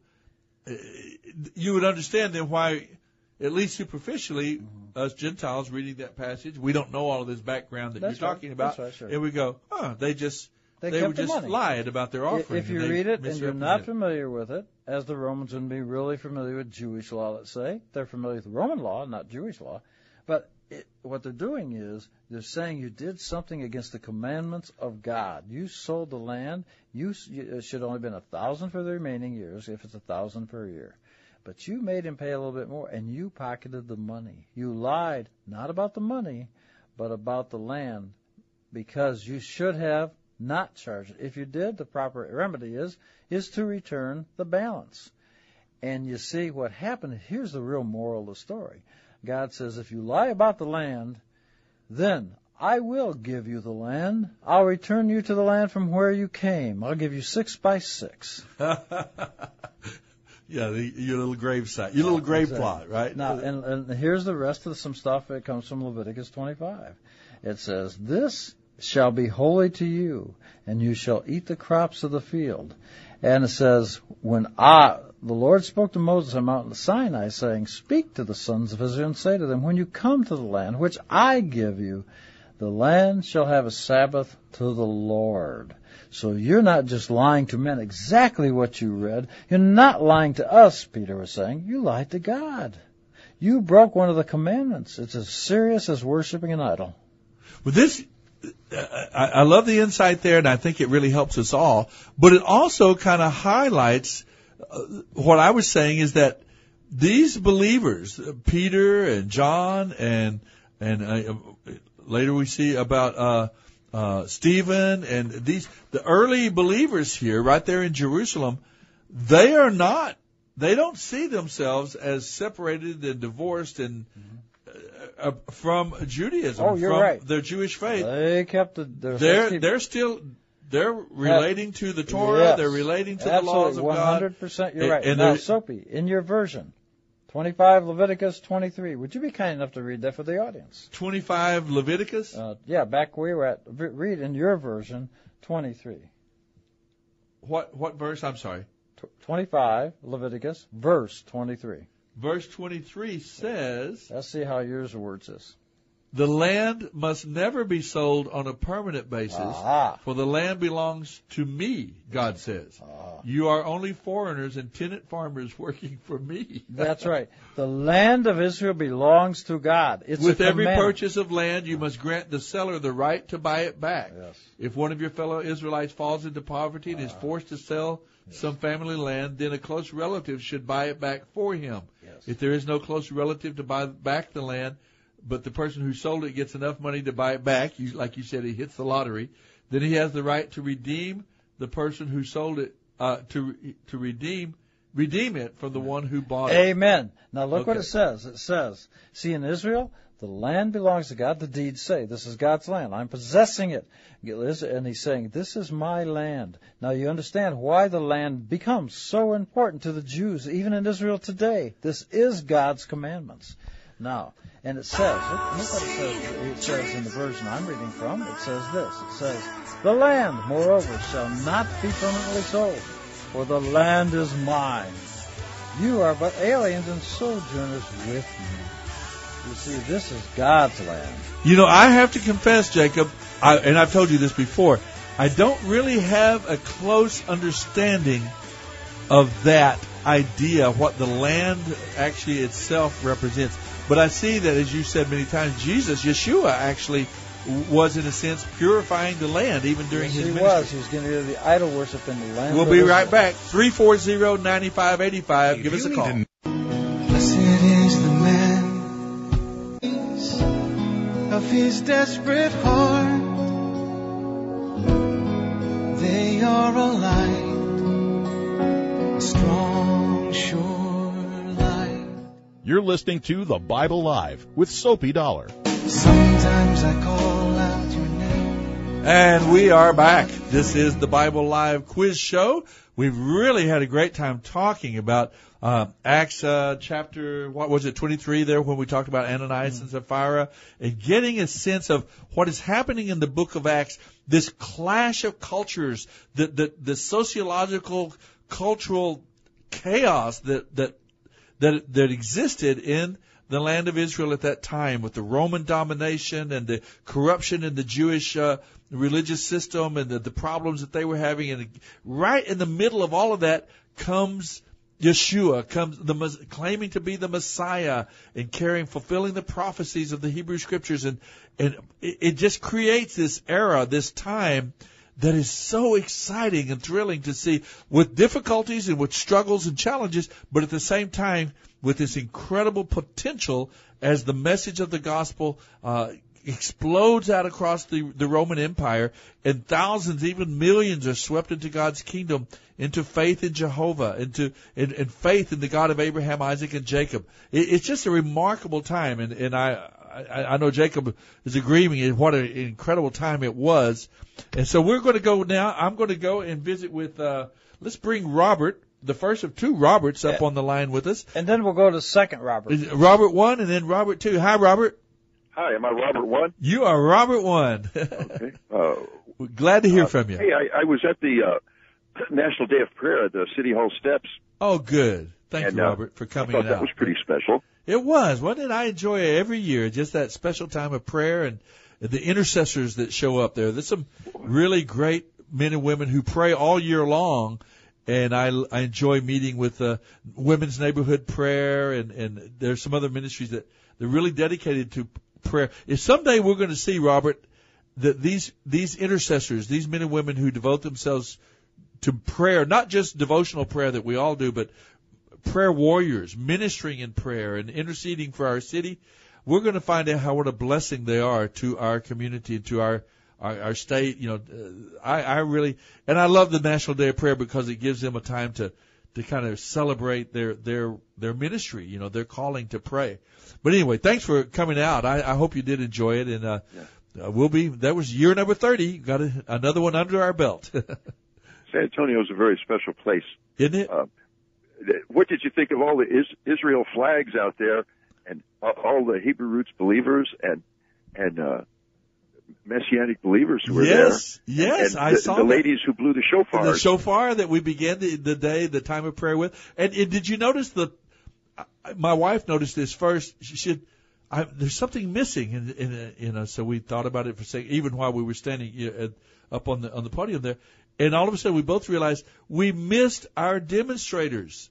uh, you would understand then why, at least superficially, Mm-hmm. us Gentiles reading that passage, we don't know all of this background that That's you're right. talking about, right, sure. and we go, huh, they just They they, kept were the just money. lied about their offering. If you read it and you're not familiar with it, as the Romans wouldn't be really familiar with Jewish law, let's say. They're familiar with Roman law, not Jewish law. But it, what they're doing is they're saying you did something against the commandments of God. You sold the land. You, you it should only have been a thousand for the remaining years, if it's a thousand per year. But you made him pay a little bit more, and you pocketed the money. You lied not about the money, but about the land, because you should have not charge it. If you did, the proper remedy is is to return the balance. And you see what happened. Here's the real moral of the story. God says, if you lie about the land, then I will give you the land. I'll return you to the land from where you came. I'll give you six by six. <laughs> yeah, the, your little grave site, your little grave Exactly. plot, right? Now, and, and here's the rest of some stuff that comes from Leviticus 25. It says, This shall be holy to you, and you shall eat the crops of the field. And it says, When I, the Lord spoke to Moses on Mount Sinai, saying, Speak to the sons of Israel and say to them, When you come to the land which I give you, the land shall have a Sabbath to the Lord. So you're not just lying to men exactly what you read. You're not lying to us, Peter was saying. You lied to God. You broke one of the commandments. It's as serious as worshiping an idol. But this, I, I love the insight there, and I think it really helps us all. But it also kind of highlights uh, what I was saying is that these believers, Peter and John, and and uh, later we see about uh, uh, Stephen and these the early believers here, right there in Jerusalem, they are not. They don't see themselves as separated and divorced and uh, from Judaism, Oh, you're from right. their Jewish faith. They kept the. They're, They're they're still they're relating to the Torah. Yes. They're relating to Absolutely, the laws of God. 100% you're And- right. and now, Soapy, in your version, 25 Leviticus 23. Would you be kind enough to read that for the audience? 25 Leviticus? Uh, yeah, back where we were at. Read in your version 23. What what verse? I'm sorry. 25 Leviticus, verse 23. Verse 23 says, Let's see how yours words this. "The land must never be sold on a permanent basis, Aha. for the land belongs to me." God says, "You are only foreigners and tenant farmers <laughs> working for me." That's right. The land of Israel belongs to God. It's With every purchase of land, you must grant the seller the right to buy it back. If one of your fellow Israelites falls into poverty and is ah. forced to sell some family land, then a close relative should buy it back for him. If there is no close relative to buy back the land, but the person who sold it gets enough money to buy it back, you, like you said, he hits the lottery, then he has the right to redeem the person who sold it, uh, to to redeem redeem it from the one who bought it. Amen. Now look what it says. It says, see in Israel, the land belongs to God. The deeds say, this is God's land. I'm possessing it. And he's saying, this is my land. Now you understand why the land becomes so important to the Jews, even in Israel today. This is God's commandments. Now, and it says, it says. It says in the version I'm reading from, it says this. It says, the land, moreover, shall not be permanently sold, for the land is mine. You are but aliens and sojourners with me. You see, this is God's land. You know, I have to confess, Jacob, I, and I've told you this before, I don't really have a close understanding of that idea, what the land actually itself represents. But I see that, as you said many times, Jesus, Yeshua, actually was, in a sense, purifying the land even during Yes, his he ministry. was. He was getting rid of the idol worship in the land. We'll be Israel. right back. 340-9585. Give us a call. His desperate heart. They are a light, a strong, sure light. You're listening to The Bible Live with Soapy Dollar. Sometimes I call out your name. And we are back. This is the Bible Live Quiz Show. We've really had a great time talking about uh, Acts uh, chapter, what was it, 23 there when we talked about Ananias and Sapphira and getting a sense of what is happening in the book of Acts, this clash of cultures, the, the, the sociological, cultural chaos that, that, that, that existed in the land of Israel at that time with the Roman domination and the corruption in the Jewish uh, religious system and the, the problems that they were having. And right in the middle of all of that comes Yeshua, comes the claiming to be the Messiah and carrying, fulfilling the prophecies of the Hebrew Scriptures, and and it, just creates this era, this time that is so exciting and thrilling to see with difficulties and with struggles and challenges, but at the same time with this incredible potential as the message of the gospel uh, explodes out across the, the Roman Empire and thousands, even millions are swept into God's kingdom, into faith in Jehovah, into in, and faith in the God of Abraham, Isaac, and Jacob. It, it's just a remarkable time, and, and I, I, I know Jacob is agreeing in what an incredible time it was. And so we're going to go now. I'm going to go and visit with. Uh, let's bring Robert, the first of two Roberts, up on the line with us. And then we'll go to second Robert. Robert one, and then Robert two. Hi, Robert. Hi, am I Robert One? You are Robert one. Okay. <laughs> Uh, glad to hear uh, from you. Hey, I, I was at the uh, National Day of Prayer at the City Hall steps. Oh, good. Thank and, you, uh, Robert, for I coming thought that out. was pretty special. It was, wasn't it? I enjoy it every year. Just that special time of prayer and the intercessors that show up there. There's some really great men and women who pray all year long, and I, I enjoy meeting with uh, women's neighborhood prayer, and and there's some other ministries that they're really dedicated to prayer. If someday we're going to see Robert that these these intercessors, these men and women who devote themselves to prayer, not just devotional prayer that we all do, but prayer warriors ministering in prayer and interceding for our city, we're going to find out how what a blessing they are to our community, and to our our, our state. You know, uh, I, I really and I love the National Day of Prayer because it gives them a time to to kind of celebrate their their their ministry. You know, their calling to pray. But anyway, thanks for coming out. I, I hope you did enjoy it, and uh, uh, we'll be. That was year number thirty. Got a, another one under our belt. <laughs> San Antonio is a very special place. Isn't it? Uh, what did you think of all the is- Israel flags out there, and all the Hebrew roots believers and and uh, messianic believers who were Yes, there? yes, and I the, saw the ladies who blew the shofars. the shofar that we began the, the day, the time of prayer with. And, and did you notice the? My wife noticed this first. She said, I, "There's something missing," in, in, in us. So we thought about it for a second, even while we were standing at, up on the on the podium there. And all of a sudden, we both realized we missed our demonstrators.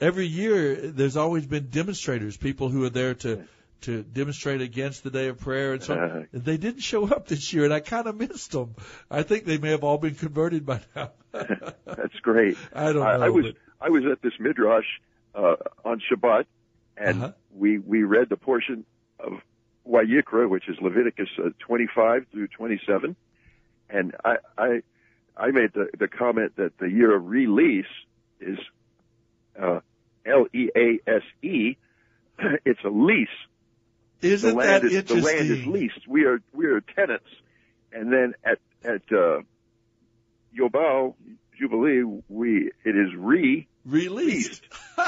Every year, there's always been demonstrators, people who are there to to demonstrate against the day of prayer and so on. Uh-huh. They didn't show up this year, and I kind of missed them. I think they may have all been converted by now. <laughs> That's great. <laughs> I don't I. I was but- I was at this midrash uh, on Shabbat, and Uh-huh. we we read the portion of Wayikra, which is Leviticus uh, 25 through 27, and I I I made the the comment that the year of release is uh, L E A S E. <clears throat> It's a lease. Isn't the land that is, The land is leased. We are we are tenants, and then at at uh, Yobal Jubilee, we it is re released. <laughs>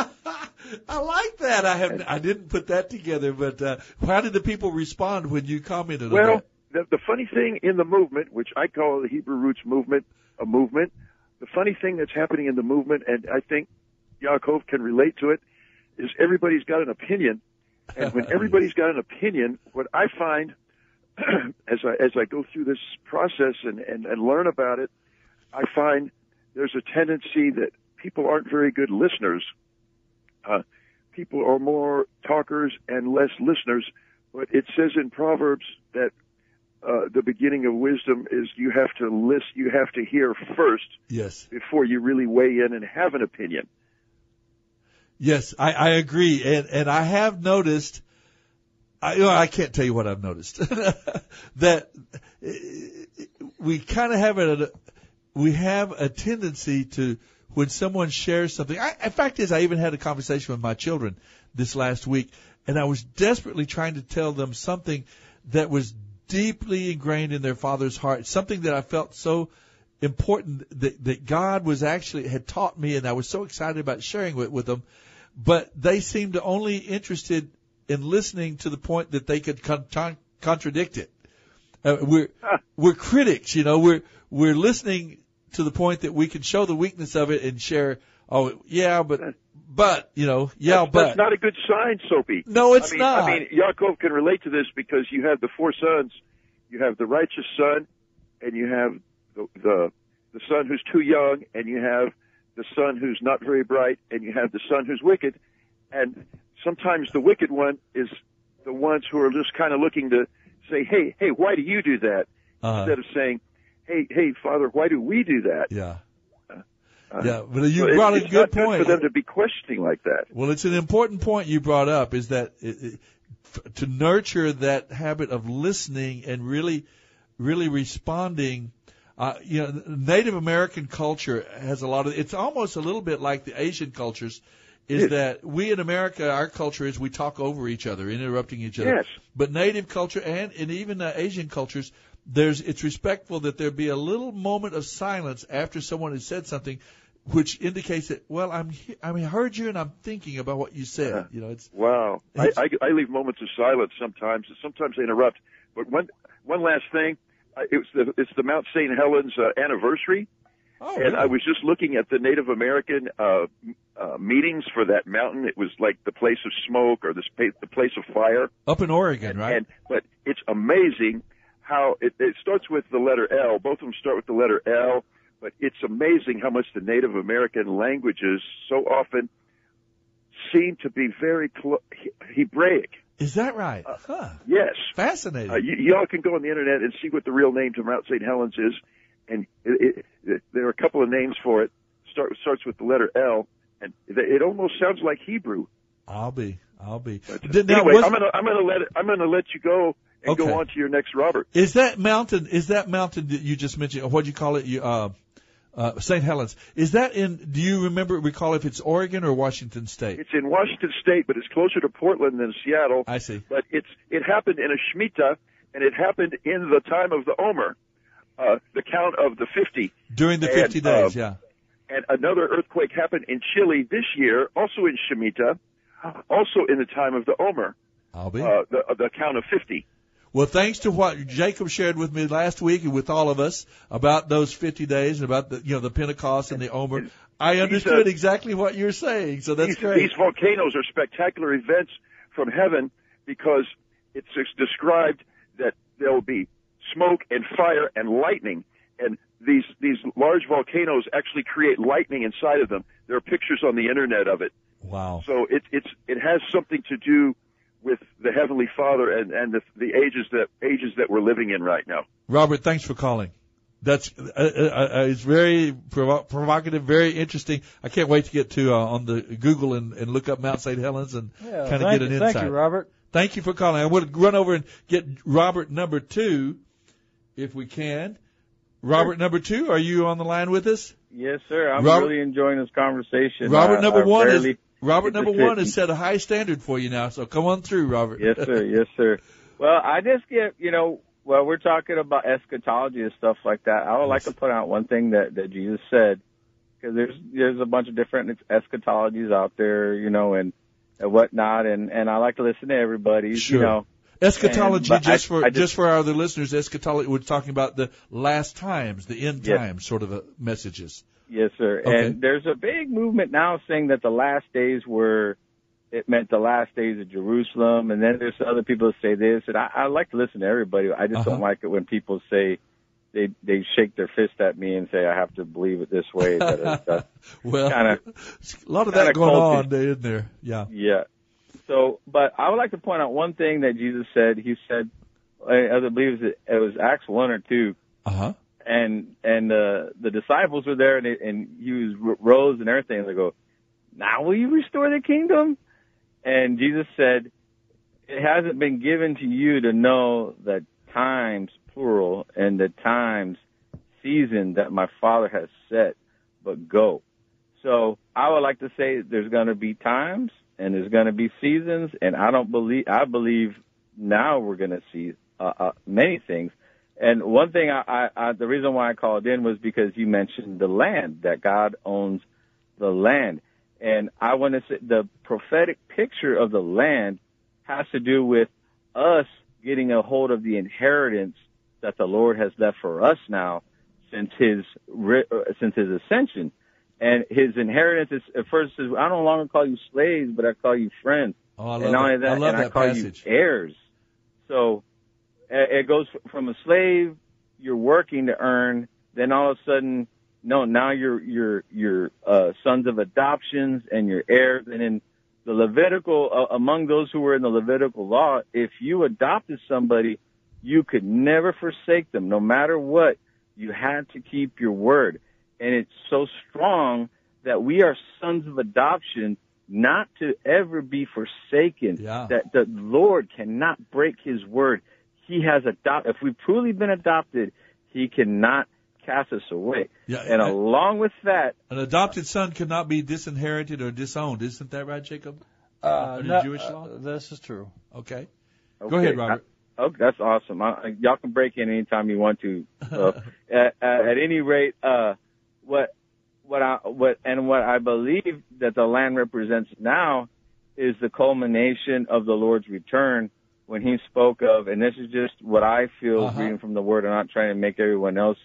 I like that. I have I didn't put that together, but uh, how did the people respond when you commented on Well, that? the, the funny thing in the movement, which I call the Hebrew roots movement, a movement, the funny thing that's happening in the movement, and I think Yaakov can relate to it, is everybody's got an opinion. And when <laughs> everybody's got an opinion, what I find <clears throat> as I as I go through this process and, and, and learn about it, I find there's a tendency that people aren't very good listeners. Uh, people are more talkers and less listeners. But it says in Proverbs that uh, the beginning of wisdom is you have to list, you have to hear first Yes. before you really weigh in and have an opinion. Yes, I, I agree, and and I have noticed. I you know, I can't tell you what I've noticed <laughs> that we kind of have a we have a tendency to when someone shares something. I, in fact, is I even had a conversation with my children this last week, and I was desperately trying to tell them something that was deeply ingrained in their father's heart, something that I felt so important that, that God was actually had taught me, and I was so excited about sharing it with them. But they seemed only interested in listening to the point that they could con- con- contradict it. Uh, we're we're critics, you know. We're we're listening to the point that we can show the weakness of it and share. Oh yeah, but but you know yeah, that's, but that's not a good sign, Soapy. No, it's I mean, not. I mean, Yaakov can relate to this because you have the four sons. You have the righteous son, and you have the the, the son who's too young, and you have the son who's not very bright, and you have the son who's wicked. And sometimes the wicked one is the ones who are just kind of looking to say, "Hey, hey, why do you do that?" Uh-huh. Instead of saying, "Hey, hey, Father, why do we do that?" yeah. Uh, Yeah, but you so brought a it's good point. for them to be questioning like that. Well, it's an important point you brought up is that it, it, f- to nurture that habit of listening and really, really responding. Uh, you know, Native American culture has a lot of. It's almost a little bit like the Asian cultures. Is Yes. that we in America, our culture is we talk over each other, interrupting each other. Yes. But Native culture and, and even uh, Asian cultures, there's it's respectful that there be a little moment of silence after someone has said something, which indicates that well, I'm he- I mean, I heard you and I'm thinking about what you said. You know, it's Wow. I, I, I leave moments of silence sometimes. Sometimes I interrupt. But one one last thing. I- It was the, it's the Mount St. Helens uh, anniversary, oh, and I was just looking at the Native American uh, uh, meetings for that mountain. It was like the place of smoke or the, spa- the place of fire. up in Oregon, right? And but it's amazing how it, it starts with the letter L. Both of them start with the letter L. But it's amazing how much the Native American languages so often seem to be very clo- Hebraic. Is that right? huh. Yes. Fascinating. Uh, you, y'all can go on the internet and see what the real name to Mount St. Helens is, and it, it, it, there are a couple of names for it. Start starts with the letter L, and it, it almost sounds like Hebrew. I'll be. I'll be. But, Did- now, anyway, was- I'm gonna I'm gonna let I'm gonna let you go and Okay. go on to your next Robert. Is that mountain? Is that mountain that you just mentioned? What do you call it? You, uh, uh, St. Helens. Is that in? Do you remember? Recall if it's Oregon or Washington State? It's in Washington State, but it's closer to Portland than Seattle. I see. But it's it happened in a Shemitah, and it happened in the time of the Omer, uh, the count of the fifty. During the And, 50 days, uh, yeah. And another earthquake happened in Chile this year, also in Shemitah, also in the time of the Omer, I'll be. uh, the, the count of fifty. Well, thanks to what Jacob shared with me last week and with all of us about those 50 days and about the, you know, the Pentecost and the Omer, I understood uh, exactly what you're saying. So that's these, great. These volcanoes are spectacular events from heaven because it's described that there will be smoke and fire and lightning, and these these large volcanoes actually create lightning inside of them. There are pictures on the internet of it. Wow. So it it's it has something to do with the Heavenly Father and and the, the ages that ages that we're living in right now. Robert, thanks for calling. That's uh, uh, uh, it's very provo- provocative, very interesting. I can't wait to get to uh, on the Google and, and look up Mount St. Helens and Yeah, kind of get an you, insight. Thank you, Robert. Thank you for calling. I would run over and get Robert number two, if we can. Robert number two, are you on the line with us? Yes, sir. I'm Robert- really enjoying this conversation. Robert I- number I one is barely Robert number one has set a high standard for you now. So come on through, Robert. Yes, sir. Yes, sir. Well, I just get, you know, well, we're talking about eschatology and stuff like that. I would like to point out one thing that, that Jesus said, because there's, there's a bunch of different eschatologies out there, you know, and, and whatnot, and, and I like to listen to everybody, Sure. you know. Eschatology, And- just I- for I just, for our other listeners, eschatology. We're talking about the last times, the end Yes. times, sort of uh messages. Yes, sir. Okay. And there's a big movement now saying that the last days were, it meant the last days of Jerusalem. And then there's other people that say this. And I, I like to listen to everybody. I just Uh-huh. don't like it when people say, they, they shake their fist at me and say, I have to believe it this way. That is, that's Well, kind of, a lot of that going culty. on, there, isn't there? Yeah. yeah. So, but I would like to point out one thing that Jesus said. He said, I I believe it it was Acts 1 or 2 Uh huh. And and uh, the disciples were there, and, it, and he was rose and everything. And they go, "Now will you restore the kingdom?" And Jesus said, "It hasn't been given to you to know the times plural and the times season that my Father has set, but go." So I would like to say there's going to be times and there's going to be seasons, and I don't believe I believe now we're going to see uh, uh, many things. And one thing I, I, I, the reason why I called in was because you mentioned the land, that God owns the land. And I want to say the prophetic picture of the land has to do with us getting a hold of the inheritance that the Lord has left for us now since his, uh, since his ascension. And his inheritance is, at first says, I no longer call you slaves, but I call you friends. Oh, I love and not only that. that, I love and I call passage. you heirs. So it goes from a slave, you're working to earn, then all of a sudden, no, now you're you're you're uh, sons of adoptions and you're heirs. And in the Levitical, uh, among those who were in the Levitical law, if you adopted somebody, you could never forsake them, no matter what. You had to keep your word, and it's so strong that we are sons of adoption, not to ever be forsaken. Yeah. That the Lord cannot break His word. He has adopted. If we've truly been adopted, He cannot cast us away. Yeah, and uh, along with that, An adopted son cannot be disinherited or disowned. Isn't that right, Jacob? Uh, Under no, Jewish uh, law? this is true. Okay. Okay. Go ahead, Robert. I, okay, that's awesome. I, I- y'all can break in anytime you want to. So, <laughs> at, at, at any rate, uh, what what I what and what I believe that the land represents now is the culmination of the Lord's return when He spoke of, and this is just what I feel Uh-huh. reading from the Word. I'm not trying to make everyone else,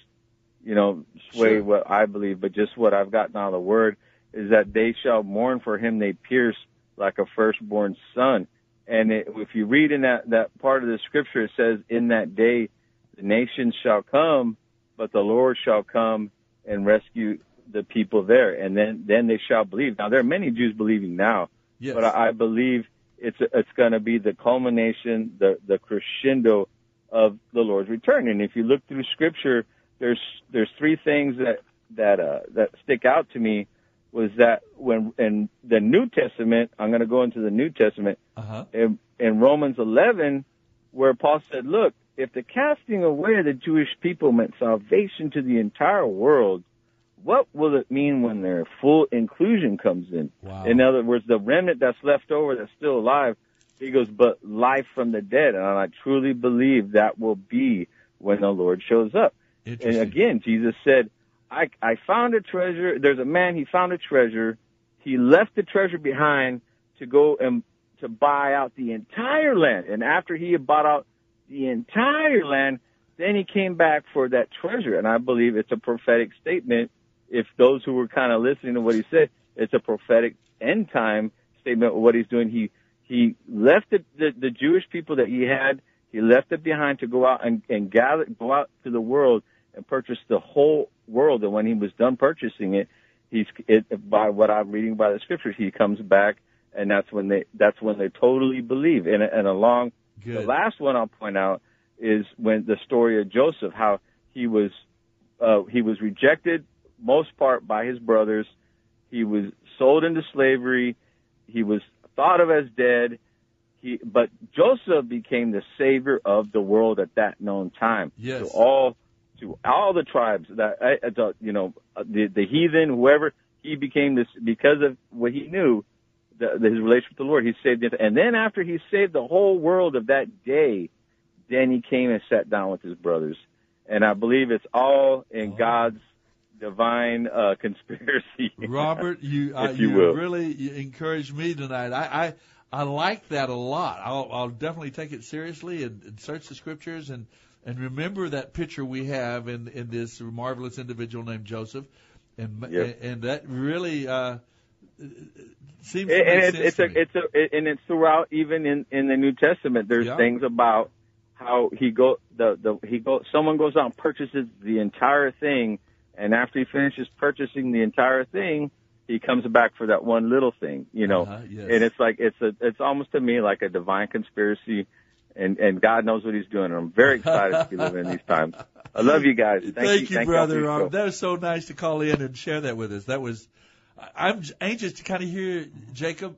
you know, sway Sure. what I believe, but just what I've gotten out of the Word is that they shall mourn for Him they pierced like a firstborn son. And it, if you read in that, that part of the scripture, it says, in that day, the nations shall come, but the Lord shall come and rescue the people there. And then, then they shall believe. Now, there are many Jews believing now, Yes. but I, I believe it's, it's going to be the culmination, the, the crescendo of the Lord's return. And if you look through scripture, there's, there's three things that, that, uh, that stick out to me was that when in the New Testament, I'm going to go into the New Testament, Uh huh. in, in Romans 11, where Paul said, look, if the casting away of the Jewish people meant salvation to the entire world, what will it mean when their full inclusion comes in? Wow. In other words, the remnant that's left over that's still alive, he goes, but life from the dead. And I truly believe that will be when the Lord shows up. And again, Jesus said, I, I found a treasure. There's a man, he found a treasure. He left the treasure behind to go and to buy out the entire land. And after he had bought out the entire land, then he came back for that treasure. And I believe it's a prophetic statement. If those who were kind of listening to what he said, it's a prophetic end time statement of what he's doing. He, he left the, the, the Jewish people that he had, he left it behind to go out and, and gather, go out to the world and purchase the whole world. And when he was done purchasing it, he's, it, by what I'm reading by the scriptures, he comes back and that's when they, that's when they totally believe. And, and along, the last one I'll point out is when the story of Joseph, how he was, uh, he was rejected most part by his brothers. He was sold into slavery. He was thought of as dead. He, but Joseph became the savior of the world at that known time. Yes. To all, to all the tribes that, uh, you know, uh, the, the heathen, whoever, he became this, because of what he knew, the, the, his relationship with the Lord, he saved it. And then after he saved the whole world of that day, then he came and sat down with his brothers. And I believe it's all in Oh. God's divine uh, <laughs> conspiracy. Robert, you <laughs> uh, If you you really you encouraged me tonight. I, I I like that a lot. I'll I'll definitely take it seriously and, and search the scriptures and and remember that picture we have in in this marvelous individual named Joseph, and Yes. and that really uh, seems and, and it's, it's a, it's a, and it's throughout even in in the New Testament. There's Yeah. things about how he go the the he go someone goes out and purchases the entire thing, and after he finishes purchasing the entire thing, he comes back for that one little thing, you know. Uh-huh, yes. And it's like it's a it's almost to me like a divine conspiracy. And, and God knows what He's doing. And I'm very excited to be living in these <laughs> times. I love you guys. Thank, Thank, you, you, Thank brother. you for your Robert. show. That was so nice to call in and share that with us. That was. I'm anxious to kind of hear Jacob.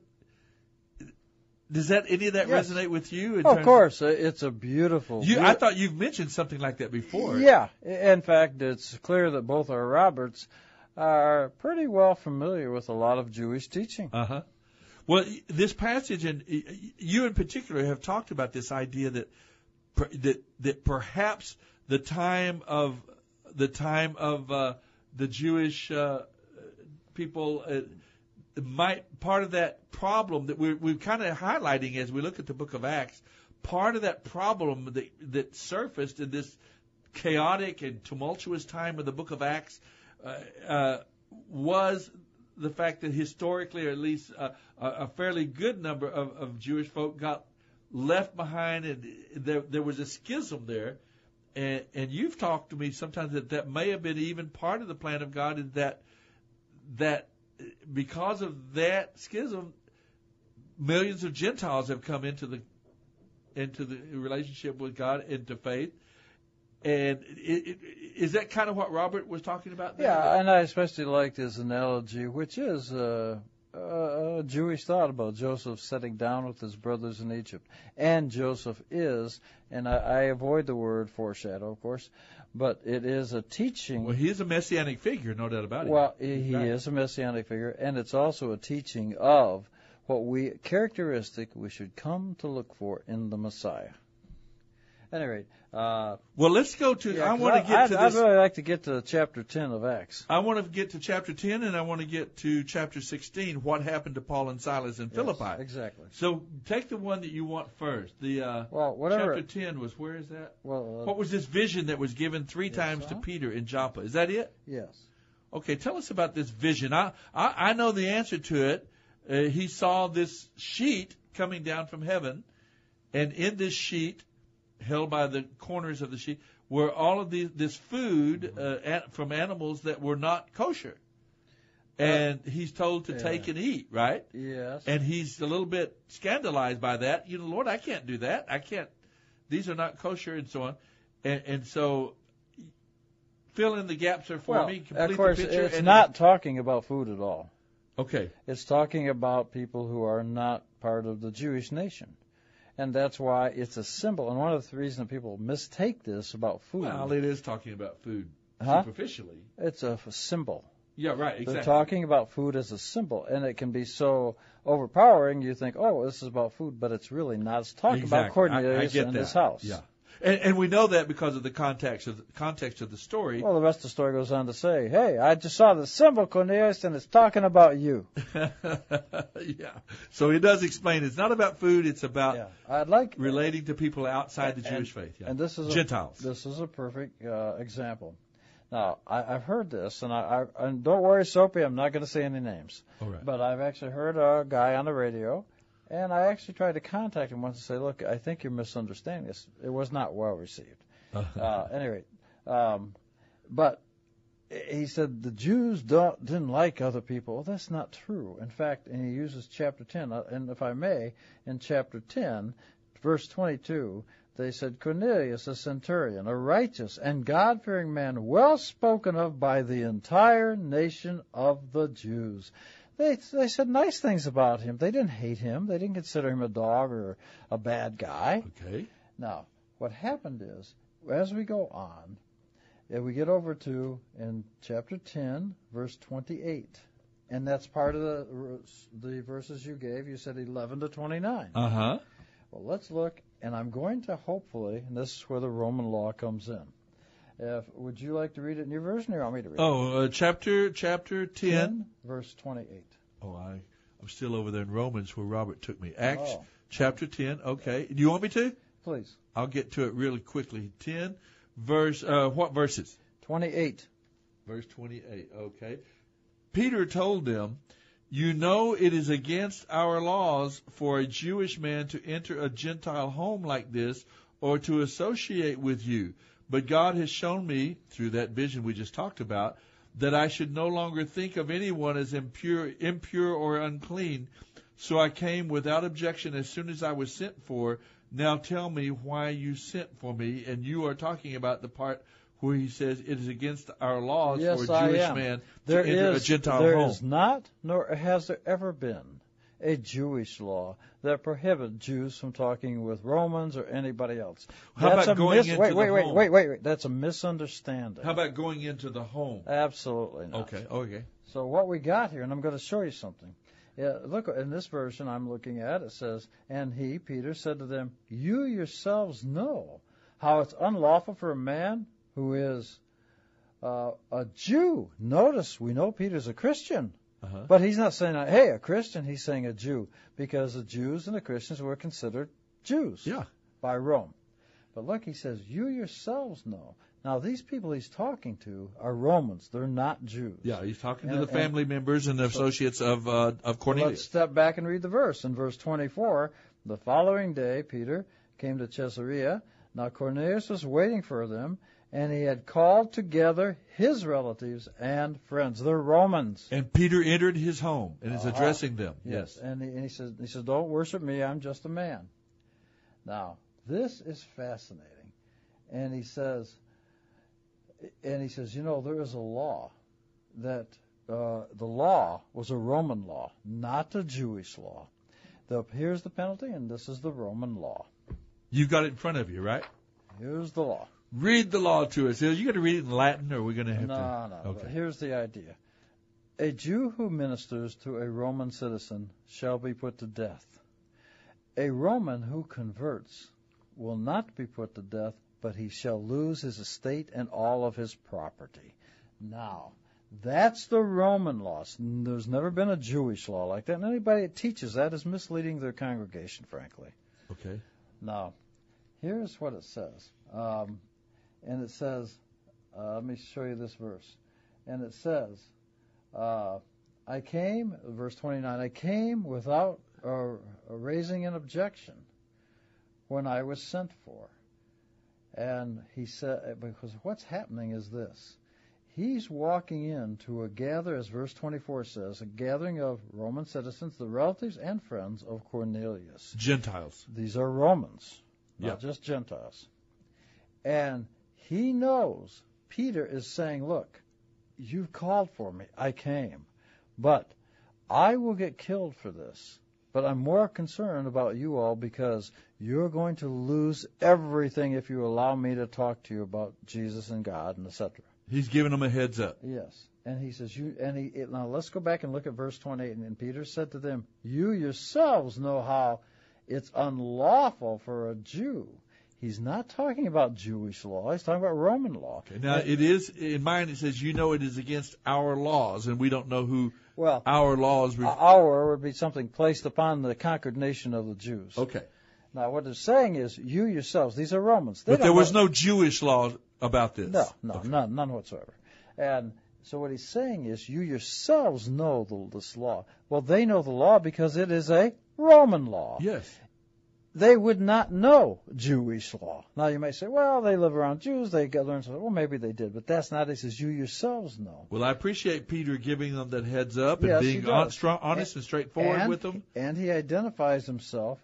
Does that any of that Yes. resonate with you? in Of course, uh, it's a beautiful. You, I thought you've mentioned something like that before. Yeah, in fact, it's clear that both our Roberts are pretty well familiar with a lot of Jewish teaching. Uh huh. Well, this passage, and you in particular have talked about this idea that that that perhaps the time of the time of uh, the Jewish uh, people uh, might part of that problem that we're we're kind of highlighting as we look at the Book of Acts. Part of that problem that that surfaced in this chaotic and tumultuous time of the Book of Acts uh, uh, was the fact that historically, or at least uh, a, fairly good number of, of Jewish folk got left behind, and there, there was a schism there. And, and you've talked to me sometimes that that may have been even part of the plan of God, is that that because of that schism, millions of Gentiles have come into the into the relationship with God, into faith. And it, it, is that kind of what Robert was talking about? There? Yeah, and I especially liked his analogy, which is uh, a, Jewish thought about Joseph sitting down with his brothers in Egypt. And Joseph is, and I, I avoid the word foreshadow, of course, but it is a teaching. Well, he is a messianic figure, no doubt about it. Well, he Right. is a messianic figure, and it's also a teaching of what we characteristic we should come to look for in the Messiah. At any rate, uh, Well, let's go to. yeah, I want to get I'd, to I'd really like to get to chapter 10 of Acts. I want to get to chapter 10 and I want to get to chapter 16. What happened to Paul and Silas in Yes, Philippi? exactly. So take the one that you want first. The uh, Well, whatever. chapter 10 was where is that? Well, uh, What was this vision that was given three times to uh-huh. Peter in Joppa? Is that it? Yes. Okay, tell us about this vision. I I, I know the answer to it. Uh, he saw this sheet coming down from heaven, and in this sheet, held by the corners of the sheet, were all of these this food uh, an, from animals that were not kosher. And he's told to Uh, yeah. take and eat, right? Yes. And he's a little bit scandalized by that. You know, Lord, I can't do that. I can't. These are not kosher, and so on. And, and so, fill in the gaps there for well, me. Complete of course, the picture. it's not talking about food at all. Okay. It's talking about people who are not part of the Jewish nation. And that's why it's a symbol. And one of the reasons people mistake this about food, Well, it is talking about food Huh? superficially. it's a symbol. Yeah, right. Exactly. They're talking about food as a symbol, and it can be so overpowering. You think, oh, this is about food, but it's really not. It's talking exactly. about Cornelius I, I and that. his house. Yeah, and, and we know that because of the context of the context of the story. Well, the rest of the story goes on to say, hey, I just saw the symbol, Cornelius, and it's talking about you. <laughs> yeah. So he does explain it's not about food; it's about I'd like relating to people outside the and- Jewish faith. Yeah. And this is a, Gentiles. This is a perfect uh, example. Now, I, I've heard this, and I, I and don't worry, Soapy, I'm not going to say any names. All right. But I've actually heard a guy on the radio, and I actually tried to contact him once and say, look, I think you're misunderstanding this. It was not well received. <laughs> uh, anyway, um, but he said the Jews don't didn't like other people. Well, that's not true. In fact, and he uses chapter 10, uh, and if I may, in chapter 10, verse 22, they said Cornelius, a centurion, a righteous and God-fearing man, well spoken of by the entire nation of the Jews. They they said nice things about him. They didn't hate him. They didn't consider him a dog or a bad guy. Okay. Now, what happened is, as we go on, if we get over to in chapter 10, verse 28, and that's part of the the verses you gave. You said 11 to 29. Uh huh. Well, let's look, and I'm going to hopefully, and this is where the Roman law comes in. If, would you like to read it in your version, or you want me to read it? Oh, uh, chapter chapter ten. 10, verse 28. Oh, I I'm still over there in Romans where Robert took me. Acts Oh. chapter ten. Okay. Do you want me to? Please. I'll get to it really quickly. Ten, verse. Uh, what verses? 28. Verse 28. Okay. Peter told them, You know it is against our laws for a Jewish man to enter a Gentile home like this or to associate with you. But God has shown me, through that vision we just talked about, that I should no longer think of anyone as impure, impure or unclean. So I came without objection as soon as I was sent for. Now tell me why you sent for me. And you are talking about the part where he says it is against our laws yes, for a Jewish man There to enter is- a Gentile there home. is not, nor has there ever been, a Jewish law that prohibits Jews from talking with Romans or anybody else. How That's about a going mis- into wait, the wait, wait, wait, wait, wait. That's a misunderstanding. How about going into the home? Absolutely not. Okay, okay. So what we got here, and I'm going to show you something. Yeah, look in this version I'm looking at. It says, "And he, Peter, said to them, You yourselves know how it's unlawful for a man who is uh, a Jew. Notice we know Peter's a Christian, Uh-huh. but he's not saying, "Hey, a Christian." He's saying a Jew because the Jews and the Christians were considered Jews Yeah. by Rome. But look, he says, "You yourselves know." Now these people he's talking to are Romans. They're not Jews. Yeah, he's talking to the family members and the so- associates of uh, of Cornelius. Let's step back and read the verse. In verse 24, the following day, Peter came to Caesarea. Now Cornelius was waiting for them, and he had called together his relatives and friends. They're Romans. And Peter entered his home and is Uh-huh. addressing them. Yes. And he, and he says, he says, "Don't worship me. I'm just a man." Now this is fascinating, and he says, and he says, you know, there is a law that uh, the law was a Roman law, not a Jewish law. The, here's the penalty, and this is the Roman law. You've got it in front of you, right? Here's the law. Read the law to us. Are You got to read it in Latin, or we're going to have no, to. no. Okay. But here's the idea: a Jew who ministers to a Roman citizen shall be put to death. A Roman who converts will not be put to death, but he shall lose his estate and all of his property. Now, that's the Roman laws. There's never been a Jewish law like that, and anybody that teaches that is misleading their congregation, frankly. Okay. Now, here's what it says. Um, and it says, uh, let me show you this verse. And it says, uh, I came, verse 29, I came without uh, raising an objection when I was sent for. And he said, because what's happening is this. He's walking into a gather, as verse 24 says, a gathering of Roman citizens, the relatives and friends of Cornelius. Gentiles. These are Romans, not Yeah. just Gentiles. And he knows Peter is saying, Look, you've called for me. I came. But I will get killed for this. But I'm more concerned about you all because you're going to lose everything if you allow me to talk to you about Jesus and God and etc. He's giving them a heads up. Yes. And he says, you, and he, it, now let's go back and look at verse 28. And, and Peter said to them, You yourselves know how it's unlawful for a Jew. He's not talking about Jewish law. He's talking about Roman law. Now it is in mine. It says you know it is against our laws, and we don't know who Well, our laws. Re- our would be something placed upon the conquered nation of the Jews. okay, Now, what it's saying is, you yourselves, these are Romans. They but there was know- no Jewish law about this. No, no, none, none whatsoever. And so what he's saying is, you yourselves know the, this law. Well, they know the law because it is a Roman law. Yes. They would not know Jewish law. Now you may say, well, they live around Jews, they got learn something. Well, maybe they did, but that's not. He says, you yourselves know. Well, I appreciate Peter giving them that heads up and Yes, being hon- strong, honest and, straightforward and, with them. And he identifies himself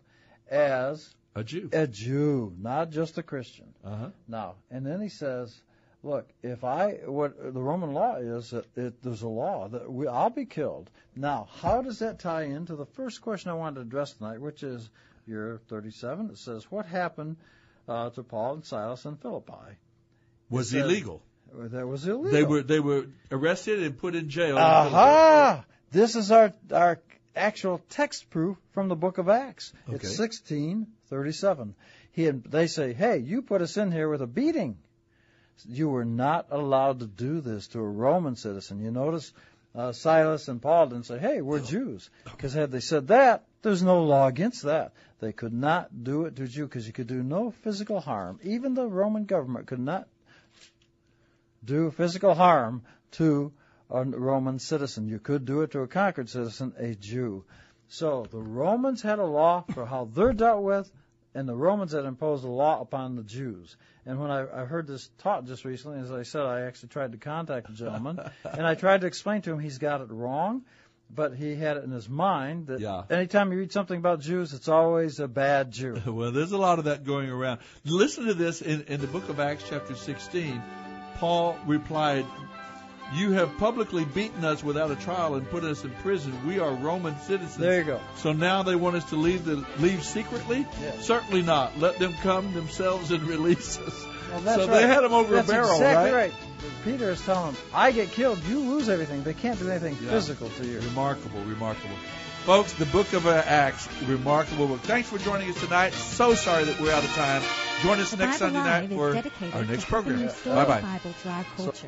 as A Jew. a Jew, not just a Christian. Uh-huh. Now, and then he says, "Look, if I what the Roman law is, that it, there's a law that we, I'll be killed." Now, how does that tie into the first question I wanted to address tonight, which is year 37? It says, "What happened uh, to Paul and Silas in Philippi?" Was says- illegal. That was illegal. They were they were arrested and put in jail. Aha! This is our our actual text proof from the book of Acts. Okay. It's sixteen thirty-seven. He had, they say, "Hey, you put us in here with a beating. You were not allowed to do this to a Roman citizen." You notice uh, Silas and Paul didn't say, "Hey, we're Jews," because had they said that, there's no law against that. They could not do it to a Jew because you could do no physical harm. Even the Roman government could not do physical harm to a Roman citizen. You could do it to a conquered citizen, a Jew. So the Romans had a law for how they're dealt with, and the Romans had imposed a law upon the Jews. And when I, I heard this taught just recently, as I said, I actually tried to contact the gentleman, <laughs> and I tried to explain to him he's got it wrong, but he had it in his mind that Yeah. anytime you read something about Jews, it's always a bad Jew. <laughs> Well, there's a lot of that going around. Listen to this in, in the book of Acts, chapter 16. Paul replied, You have publicly beaten us without a trial and put us in prison. We are Roman citizens. There you go. So now they want us to leave the leave secretly? Yes. Certainly not. Let them come themselves and <laughs> release us. Well, that's so right. they had him over That's a barrel, exactly right? right. Peter is telling them, I get killed, you lose everything. They can't do anything Yeah. physical to you. Remarkable, remarkable. Folks, the book of uh, Acts, remarkable book. Thanks for joining us tonight. So sorry that we're out of time. Join us The next Bible Sunday night for our next program. restore Bye bye. Bible to our culture